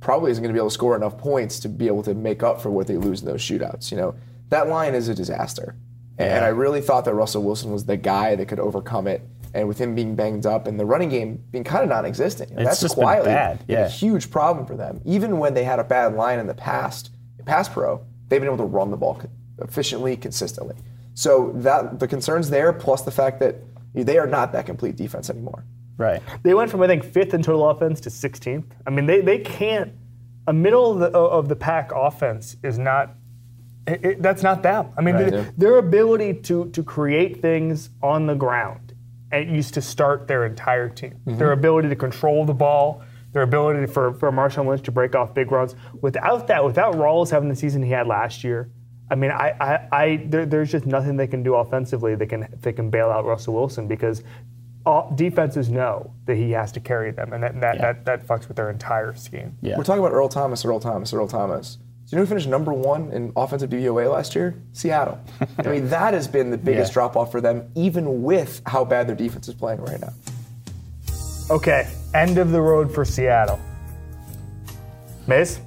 probably isn't going to be able to score enough points to be able to make up for what they lose in those shootouts. You know, that line is a disaster. And I really thought that Russell Wilson was the guy that could overcome it. And with him being banged up and the running game being kind of non-existent, you know, It's that's just been quietly bad, been a yeah. huge problem for them. Even when they had a bad line in the past, pass pro, they've been able to run the ball efficiently, consistently. So that the concerns there, plus the fact that they are not that complete defense anymore. Right. They went from I think fifth in total offense to 16th. I mean, they, they can't. A middle of the, of the pack offense is not. It, it- that's not them. I mean, Right. they- their ability to to create things on the ground it used to start their entire team. Mm-hmm. Their ability to control the ball, their ability for for Marshawn Lynch to break off big runs. Without that, without Rawls having the season he had last year. I mean, I, I, I there, there's just nothing they can do offensively. They can they can bail out Russell Wilson because all, defenses know that he has to carry them, and that that, Yeah. that, that fucks with their entire scheme. Yeah. We're talking about Earl Thomas, Earl Thomas, Earl Thomas. Do you know who finished number one in offensive DVOA last year? Seattle. (laughs) I mean, that has been the biggest Yeah. drop off for them, even with how bad their defense is playing right now. Okay, end of the road for Seattle. Mays?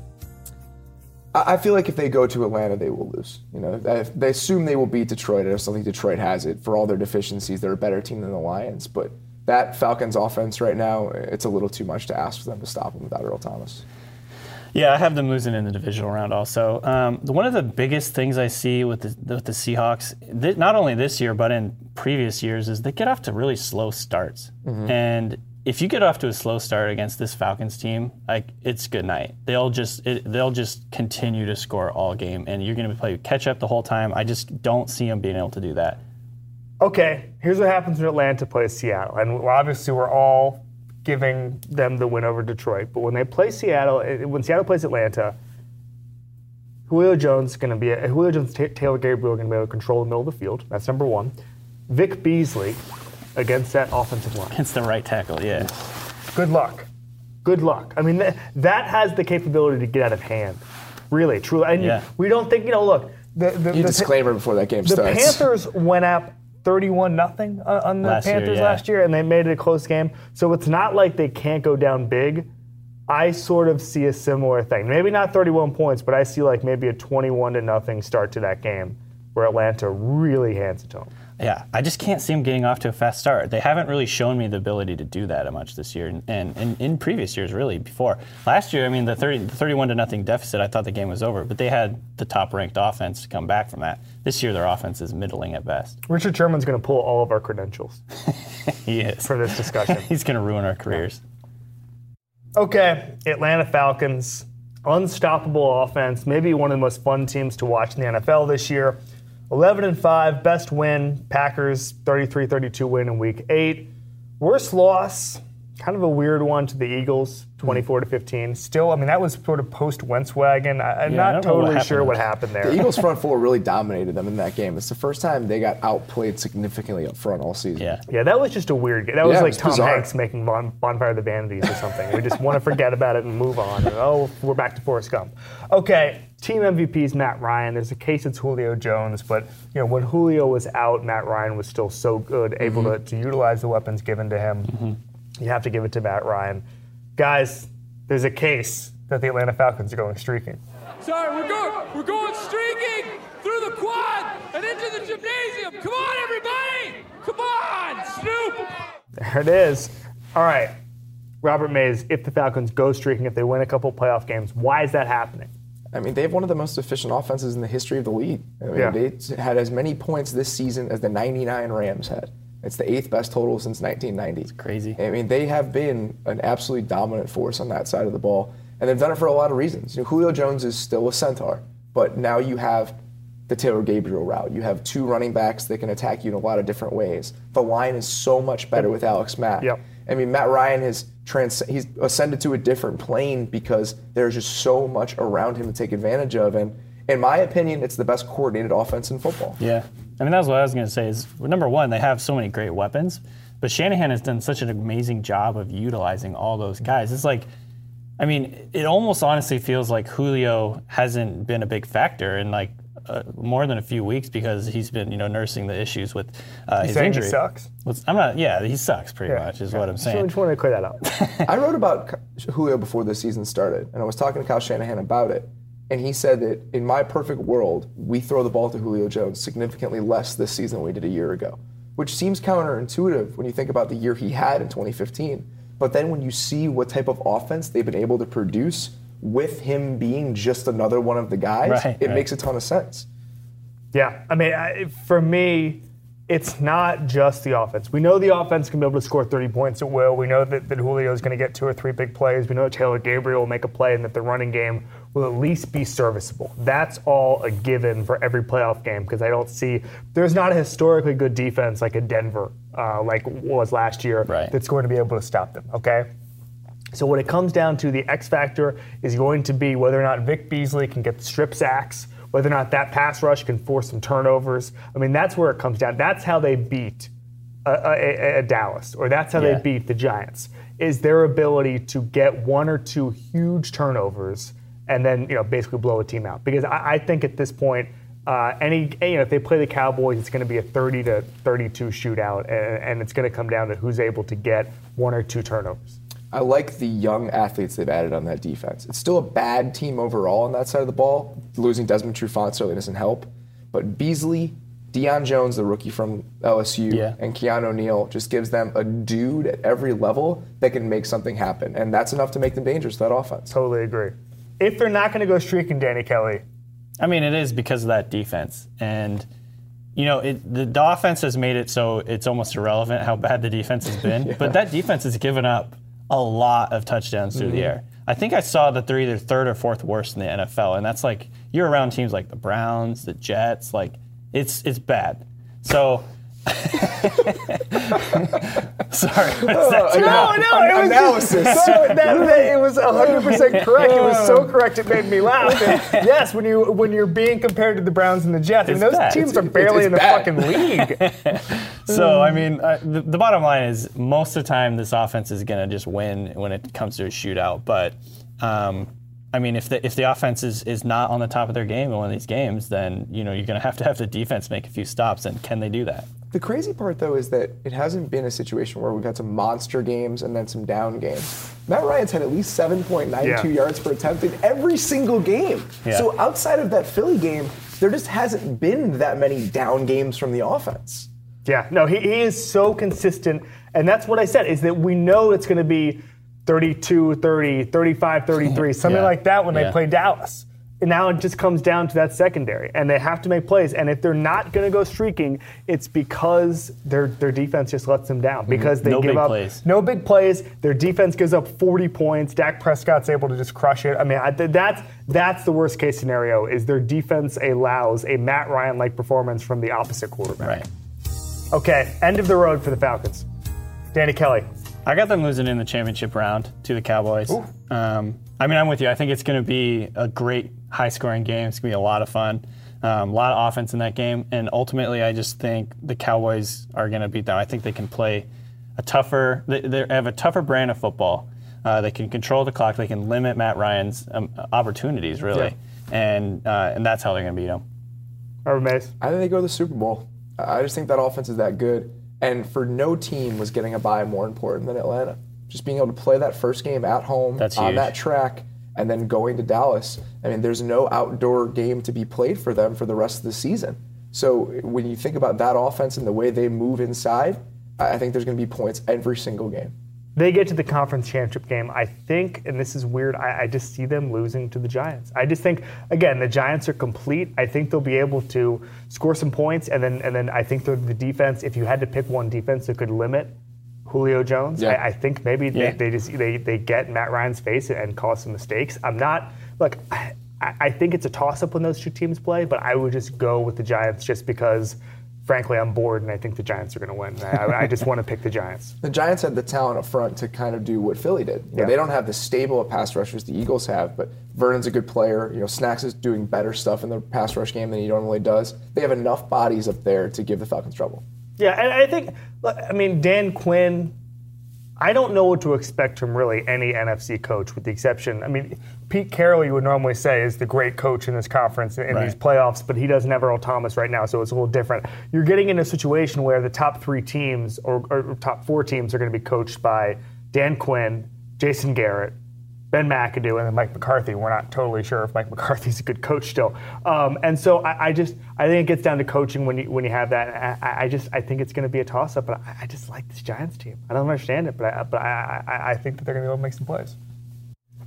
I I feel like if they go to Atlanta, they will lose. You know, they- they assume they will beat Detroit. I just don't think Detroit has it for all their deficiencies. They're a better team than the Lions, but that Falcons offense right now, it's a little too much to ask for them to stop them without Earl Thomas. Yeah, I have them losing in the divisional round also. Um, the- one of the biggest things I see with the, with the Seahawks, th- not only this year but in previous years, is they get off to really slow starts. And if you get off to a slow start against this Falcons team, like it's good night. They'll just it, they'll just continue to score all game, and you're going to play catch up the whole time. I just don't see them being able to do that. Okay, here's what happens when Atlanta plays Seattle. And obviously, we're all giving them the win over Detroit. But when they play Seattle, eh, when Seattle plays Atlanta, Julio Jones is going to be Julio Jones, Ta- Taylor Gabriel are going to be able to control the middle of the field. That's number one. Vic Beasley against that offensive line. Against the right tackle, yeah. Good luck. Good luck. I mean, th- that has the capability to get out of hand. Really, truly. And Yeah. we don't think, you know, look, the, the, You the- disclaimer before that game the starts. The Panthers went up 31 nothing uh, on the Last year, Panthers yeah. last year, and they made it a close game. So it's not like they can't go down big. I sort of see a similar thing. Maybe not 31 points, but I see like maybe a 21 to nothing start to that game where Atlanta really hands it to them. Yeah, I just can't see them getting off to a fast start. They haven't really shown me the ability to do that much this year, and, and, and in previous years, really before last year. I mean, the 30, the 31 to nothing deficit, I thought the game was over, but they had the top ranked offense to come back from that. This year, their offense is middling at best. Richard Sherman's going to pull all of our credentials (laughs) He is. for this discussion. (laughs) He's going to ruin our careers. Okay, Atlanta Falcons, unstoppable offense, maybe one of the most fun teams to watch in the NFL this year. 11 and 5, best win, Packers 33-32 win in week 8. Worst loss, kind of a weird one to the Eagles, hmm. 24 to 15. Still, I mean that was sort of post Wentzwagen. I, I'm Yeah, not don't what totally sure what happened there. The Eagles front (laughs) four really dominated them in that game. It's the first time they got outplayed significantly up front all season. Yeah. Yeah, that was just a weird game. That was Yeah, it like was Tom bizarre. Hanks making bon- Bonfire of the Vanities or something. we just want to forget about it and move on. And, oh, we're back to Forrest Gump. Okay, team MVP is Matt Ryan. There's a case it's Julio Jones, but you know when Julio was out, Matt Ryan was still so good, able mm-hmm. to, to utilize the weapons given to him. Mm-hmm. You have to give it to Matt Ryan. Guys, there's a case that the Atlanta Falcons are going streaking. Sorry, we're going, we're going streaking through the quad and into the gymnasium. Come on, everybody! Come on, Snoop! There it is. All right, Robert Mays. If the Falcons go streaking, if they win a couple playoff games, why is that happening? I mean, they have one of the most efficient offenses in the history of the league. I mean, Yeah. they had as many points this season as the 99 Rams had. It's the eighth best total since 1990. It's crazy. I mean, they have been an absolutely dominant force on that side of the ball, and they've done it for a lot of reasons. You know, Julio Jones is still a centaur, but now you have the Taylor Gabriel route. You have two running backs that can attack you in a lot of different ways. The line is so much better with Alex Mack. Yep. I mean, Matt Ryan has trans- he's ascended to a different plane because there's just so much around him to take advantage of. And in my opinion, it's the best coordinated offense in football. Yeah. I mean, that's what I was going to say is number one, they have so many great weapons, but Shanahan has done such an amazing job of utilizing all those guys. It's like, I mean, it almost honestly feels like Julio hasn't been a big factor in like uh, more than a few weeks because he's been, you know, nursing the issues with uh, his saying he injury. sucks? What's- I'm not. Yeah, he sucks pretty Yeah, much, is yeah. what I'm Just- saying. Just wanted to clear that up. (laughs) I wrote about Julio before the season started, and I was talking to Kyle Shanahan about it. And he said that in my perfect world, we throw the ball to Julio Jones significantly less this season than we did a year ago, which seems counterintuitive when you think about the year he had in 2015. But then when you see what type of offense they've been able to produce with him being just another one of the guys, Right, it right. makes a ton of sense. Yeah, I mean, I, for me, it's not just the offense. We know the offense can be able to score 30 points at will. We know that, that Julio is going to get two or three big plays. We know that Taylor Gabriel will make a play and that the running game will at least be serviceable. That's all a given for every playoff game because I don't see there's not a historically good defense like a Denver, uh, like was last year, Right. that's going to be able to stop them. Okay. So what it comes down to, the X factor is going to be whether or not Vic Beasley can get the strip sacks, whether or not that pass rush can force some turnovers. I mean, that's where it comes down. That's how they beat a, a, a Dallas, or that's how Yeah. they beat the Giants. Is their ability to get one or two huge turnovers and then you know basically blow a team out. Because I, I think at this point. Uh, any you know, if they play the Cowboys, it's going to be a 30 to 32 shootout, and, and it's going to come down to who's able to get one or two turnovers. I like the young athletes they've added on that defense. It's still a bad team overall on that side of the ball. Losing Desmond Trufant certainly doesn't help. But Beasley, Deion Jones, the rookie from LSU, Yeah. and Keanu O'Neal just gives them a dude at every level that can make something happen. And that's enough to make them dangerous to that offense. Totally agree. If they're not going to go streaking, Danny Kelly, I mean, it is because of that defense, and you know, it, the, the offense has made it so it's almost irrelevant how bad the defense has been. (laughs) But that defense has given up a lot of touchdowns through the mm-hmm. air. I think I saw that they're either third or fourth worst in the NFL, and that's like you're around teams like the Browns, the Jets, like it's it's bad. So. (laughs) Sorry, that? No, no, it was Analysis. So that, that- it was 100 percent correct. It was so correct it made me laugh. And (laughs) yes, when you when you're being compared to the Browns and the Jets, I mean those bad. teams It's- are barely in the bad. fucking league. (laughs) So I mean, uh, the, the bottom line is most of the time this offense is going to just win when it comes to a shootout. But um, I mean, if the if the offense is, is not on the top of their game in one of these games, then you know you're going to have to have the defense make a few stops. And can they do that? The crazy part, though, is that it hasn't been a situation where we've had some monster games and then some down games. Matt Ryan's had at least 7.92 Yeah. yards per attempt in every single game. Yeah. So outside of that Philly game, there just hasn't been that many down games from the offense. Yeah, no, he, he is so consistent. And that's what I said, is that we know it's going to be 32, 30, 35, 33, something Yeah. like that when they play Dallas. And now it just comes down to that secondary, and they have to make plays. And if they're not going to go streaking, it's because their their defense just lets them down because they No give big up plays. no big plays. Their defense gives up 40 points. Dak Prescott's able to just crush it. I mean, I, that's that's the worst case scenario. Is their defense allows a Matt Ryan like performance from the opposite quarterback. Right. Okay, end of the road for the Falcons. Danny Kelly. I got them losing in the championship round to the Cowboys. Um, I mean, I'm with you. I think it's going to be a great high scoring game. It's going to be a lot of fun. Um, a lot of offense in that game. And ultimately, I just think the Cowboys are going to beat them. I think they can play a tougher, they, they have a tougher brand of football. Uh, they can control the clock. They can limit Matt Ryan's um, opportunities, really. Yeah. And, uh, and that's how they're going to beat him. Robert Mays. I think they go to the Super Bowl. I I just think that offense is that good. And for no team was getting a bye more important than Atlanta. Just being able to play that first game at home That's on huge. that track and then going to Dallas. I mean, there's no outdoor game to be played for them for the rest of the season. So when you think about that offense and the way they move inside, I I think there's going to be points every single game. They get to the conference championship game. I think, and this is weird, I, I just see them losing to the Giants. I just think, again, the Giants are complete. I think they'll be able to score some points, and then and then I think they're the defense. If you had to pick one defense that could limit Julio Jones, Yeah. I, I think maybe Yeah. they, they just they, they get Matt Ryan's face and cause some mistakes. I'm not look. I, I think it's a toss up when those two teams play, but I would just go with the Giants just because. Frankly, I'm bored, and I think the Giants are going to win. I, I just want to pick the Giants. (laughs) The Giants had the talent up front to kind of do what Philly did. You know, Yeah. They don't have the stable of pass rushers the Eagles have, but Vernon's a good player. You know, Snacks is doing better stuff in the pass rush game than he normally does. They have enough bodies up there to give the Falcons trouble. Yeah, and I think, I mean, Dan Quinn, I don't know what to expect from really any NFC coach, with the exception, I mean, Pete Carroll, you would normally say, is the great coach in this conference in Right. these playoffs, but he doesn't have Earl Thomas right now, so it's a little different. You're getting in a situation where the top three teams or, or top four teams are going to be coached by Dan Quinn, Jason Garrett, Ben McAdoo and then Mike McCarthy. We're not totally sure if Mike McCarthy's a good coach still. Um, and so I, I just I think it gets down to coaching when you when you have that. I, I just I think it's going to be a toss up. But I, I just like this Giants team. I don't understand it, but I, but I, I, I think that they're going to be able to make some plays.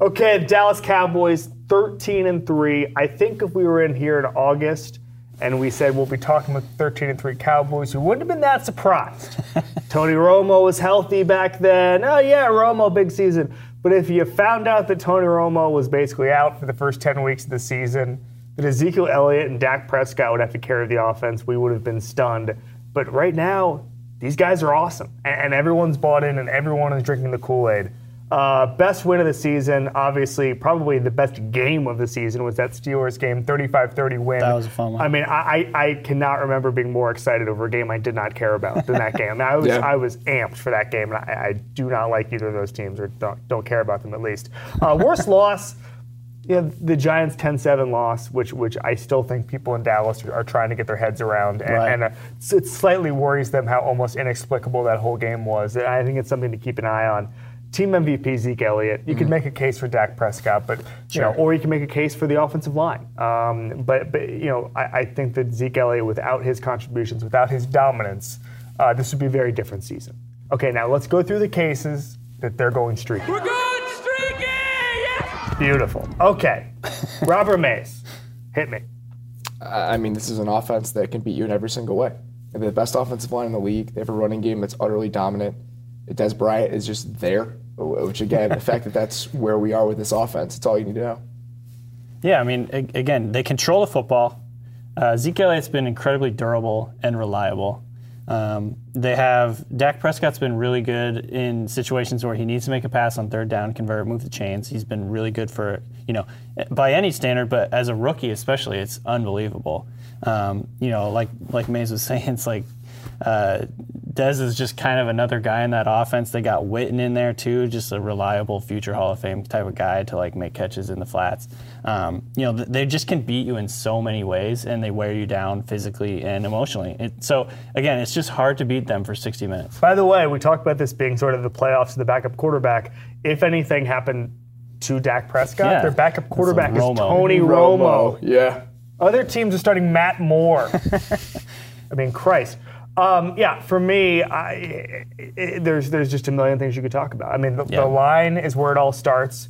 Okay, the Dallas Cowboys, 13 and three. I think if we were in here in August and we said we'll be talking with 13 and three Cowboys, we wouldn't have been that surprised. (laughs) Tony Romo was healthy back then. Oh yeah, Romo big season. But if you found out that Tony Romo was basically out for the first 10 weeks of the season, that Ezekiel Elliott and Dak Prescott would have to carry the offense, we would have been stunned. But right now, these guys are awesome, and, everyone's bought in, and everyone is drinking the Kool Aid. Uh, best win of the season, obviously, probably the best game of the season was that Steelers game, 35-30 win. That was a fun one. I mean, I, I, I cannot remember being more excited over a game I did not care about than that (laughs) game. I was Yeah. I was amped for that game, and I, I do not like either of those teams, or don't, don't care about them at least. Uh, worst (laughs) loss, yeah, the Giants 10-7 loss, which which I still think people in Dallas are, are trying to get their heads around, and, Right. and uh, it slightly worries them how almost inexplicable that whole game was. And I think it's something to keep an eye on. Team MVP Zeke Elliott. You could make a case for Dak Prescott, but you know, or you can make a case for the offensive line. Um, but but you know, I, I think that Zeke Elliott, without his contributions, without his dominance, uh, this would be a very different season. Okay, now let's go through the cases that they're going streaky. We're going streaky! Yes! Beautiful. Okay, (laughs) Robert Mays, hit me. I I mean, this is an offense that can beat you in every single way. They have the best offensive line in the league. They have a running game that's utterly dominant. Dez Bryant is just there, which again, the fact that that's where we are with this offense, it's all you need to know. Yeah, I mean, again, they control the football. Uh, Zeke Elliott's been incredibly durable and reliable. Um, they have Dak Prescott's been really good in situations where he needs to make a pass on third down, convert, move the chains. He's been really good for you know by any standard, but as a rookie especially, it's unbelievable. Um, you know, like like Mays was (laughs) saying, it's like uh, Dez is just kind of another guy in that offense. They got Witten in there too, just a reliable future Hall of Fame type of guy to like make catches in the flats. Um, you know, they just can beat you in so many ways, and they wear you down physically and emotionally. It, so again, it's just hard to beat them for 60 minutes. By the way, we talked about this being sort of the playoffs of the backup quarterback. If anything happened to Dak Prescott, Yeah. their backup quarterback is Romo. Tony Romo. Yeah. Other teams are starting Matt Moore. (laughs) I mean, Christ. Um, yeah, for me, I, i there's there's just a million things you could talk about. I mean, the, Yeah. the line is where it all starts.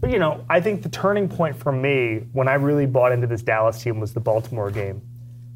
But you know, I think the turning point for me when I really bought into this Dallas team was the Baltimore game,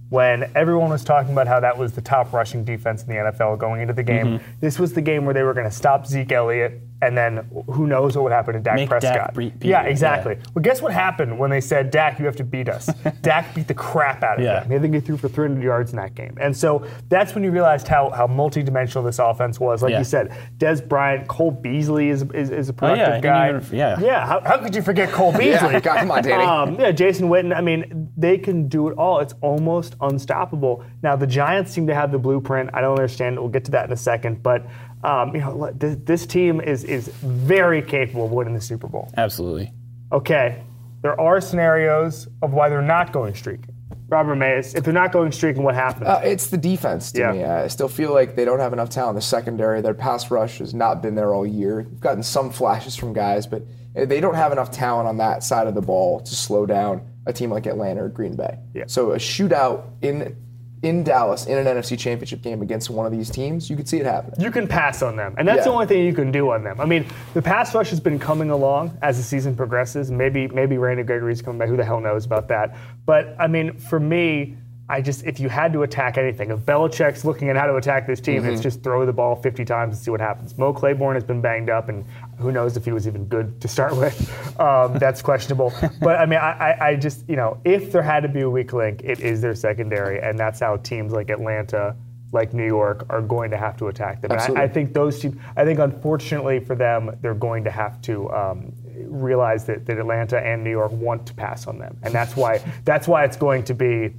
when everyone was talking about how that was the top rushing defense in the NFL going into the game. Mm-hmm. This was the game where they were going to stop Zeke Elliott, and then who knows what would happen to Dak Make Dak Prescott? beat- beat yeah, exactly. yeah. Well, guess what happened when they said, Dak, you have to beat us? (laughs) Dak beat the crap out of Yeah. them. I think he threw for 300 yards in that game. And so that's when you realized how, how multidimensional this offense was. Like Yeah. you said, Dez Bryant, Cole Beasley is, is, is a productive Oh, I didn't guy. even- yeah. Yeah, how, how could you forget Cole (laughs) Beasley? Yeah, God, come on, Danny. (laughs) Um, yeah, Jason Witten. I mean, they can do it all. It's almost unstoppable. Now the Giants seem to have the blueprint. I don't understand. We'll get to that in a second. But um, you know, let- this, this team is is very capable of winning the Super Bowl. Absolutely. Okay, there are scenarios of why they're not going streaking. Robert Mays, if they're not going streaking, what happens? Uh, it's the defense to Yeah. me. I still feel like they don't have enough talent in the secondary. Their pass rush has not been there all year. We've gotten some flashes from guys, but they don't have enough talent on that side of the ball to slow down a team like Atlanta or Green Bay. Yeah. So a shootout in in Dallas in an NFC Championship game against one of these teams, you could see it happening. you can pass on them, and that's the only thing you can do on them. I mean, the pass rush has been coming along as the season progresses. Maybe maybe Randy Gregory's coming back. Who the hell knows about that? But I mean, for me. I just, if you had to attack anything, if Belichick's looking at how to attack this team, Mm-hmm. it's just throw the ball 50 times and see what happens. Mo Claiborne has been banged up, and who knows if he was even good to start (laughs) with. Um, that's questionable. But I mean, I, I, I just, you know, if there had to be a weak link, it is their secondary, and that's how teams like Atlanta, like New York, are going to have to attack them. And I, Absolutely. I think those teams, I think unfortunately for them, they're going to have to um, realize that, that Atlanta and New York want to pass on them, and that's why that's why it's going to be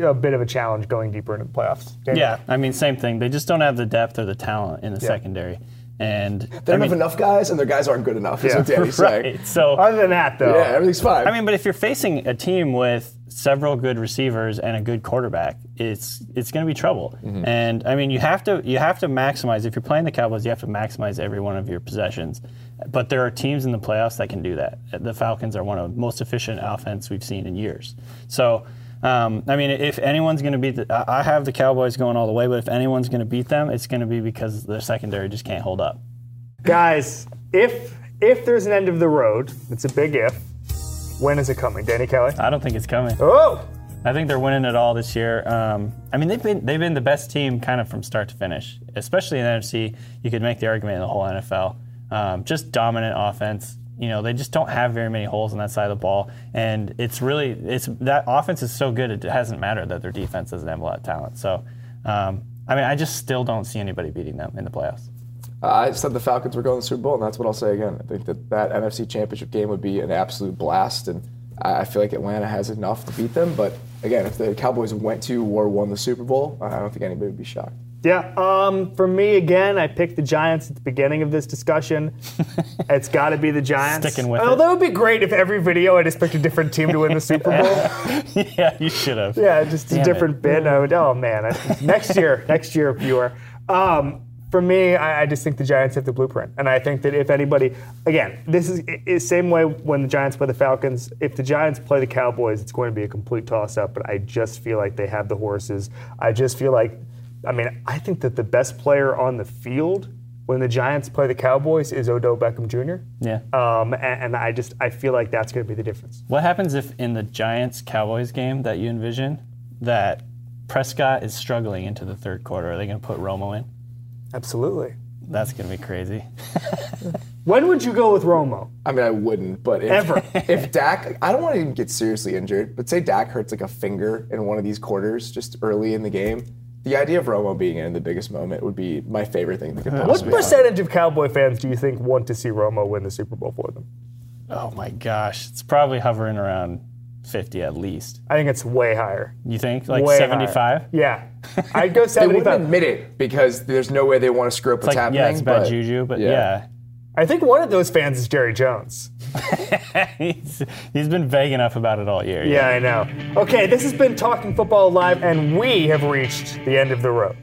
a bit of a challenge going deeper into the playoffs. Danny? Yeah, I mean, same thing. They just don't have the depth or the talent in the secondary. And They don't mean, have enough guys, and their guys aren't good enough. Is Yeah. what Danny's saying. (laughs) right. So Other than that, though, Yeah, everything's fine. I mean, but if you're facing a team with several good receivers and a good quarterback, it's it's going to be trouble. Mm-hmm. And I mean, you have to you have to maximize. If you're playing the Cowboys, you have to maximize every one of your possessions. But there are teams in the playoffs that can do that. The Falcons are one of the most efficient offense we've seen in years. So. Um, I mean, if anyone's going to beat, the, I have the Cowboys going all the way, but if anyone's going to beat them, it's going to be because their secondary just can't hold up. guys, if if there's an end of the road, it's a big if. When is it coming, Danny Kelly? I don't think it's coming. Oh, I think they're winning it all this year. Um, I mean, they've been they've been the best team kind of from start to finish, especially in the NFC. You could make the argument in the whole NFL. Um, just dominant offense. You know, they just don't have very many holes on that side of the ball, and it's really it's that offense is so good it hasn't mattered that their defense doesn't have a lot of talent. So, um, I mean, I just still don't see anybody beating them in the playoffs. I said the Falcons were going to the Super Bowl, and that's what I'll say again. I think that that NFC Championship game would be an absolute blast, and I feel like Atlanta has enough to beat them. But again, if the Cowboys went to or won the Super Bowl, I don't think anybody would be shocked. Yeah. Um, for me again, I picked the Giants at the beginning of this discussion. (laughs) it's got to be the Giants. Sticking with Although it. would be great if every video I just picked a different team to win the Super Bowl. (laughs) yeah, you should have. Yeah, just a different it. bit. I would, oh man, I- next year, (laughs) next year, viewer. Um, for me, I, I just think the Giants have the blueprint, and I think that if anybody, again, this is the same way when the Giants play the Falcons. If the Giants play the Cowboys, it's going to be a complete toss-up. But I just feel like they have the horses. I just feel like, I mean, I think that the best player on the field when the Giants play the Cowboys is Odell Beckham Jr. Yeah. Um, and, and I just I feel like that's going to be the difference. What happens if in the Giants Cowboys game that you envision that Prescott is struggling into the third quarter? Are they going to put Romo in? Absolutely. That's going to be crazy. (laughs) When would you go with Romo? I mean, I wouldn't, but if, Ever. (laughs) if Dak, I don't want to even get seriously injured, but say Dak hurts like a finger in one of these quarters just early in the game, the idea of Romo being in the biggest moment would be my favorite thing that could uh, What possibly happen. percentage of Cowboy fans do you think want to see Romo win the Super Bowl for them? Oh my gosh, it's probably hovering around 50 at least. I think it's way higher. You think like Way higher. 75? Yeah. I'd go seventy-five. (laughs) They wouldn't 75. admit it because there's no way they want to screw up what's Like happening. yeah, it's bad but- juju, but yeah. yeah. I think one of those fans is Jerry Jones. (laughs) he's, he's been vague enough about it all year. Yeah, I know. Okay, this has been Talking Football Live, and we have reached the end of the road.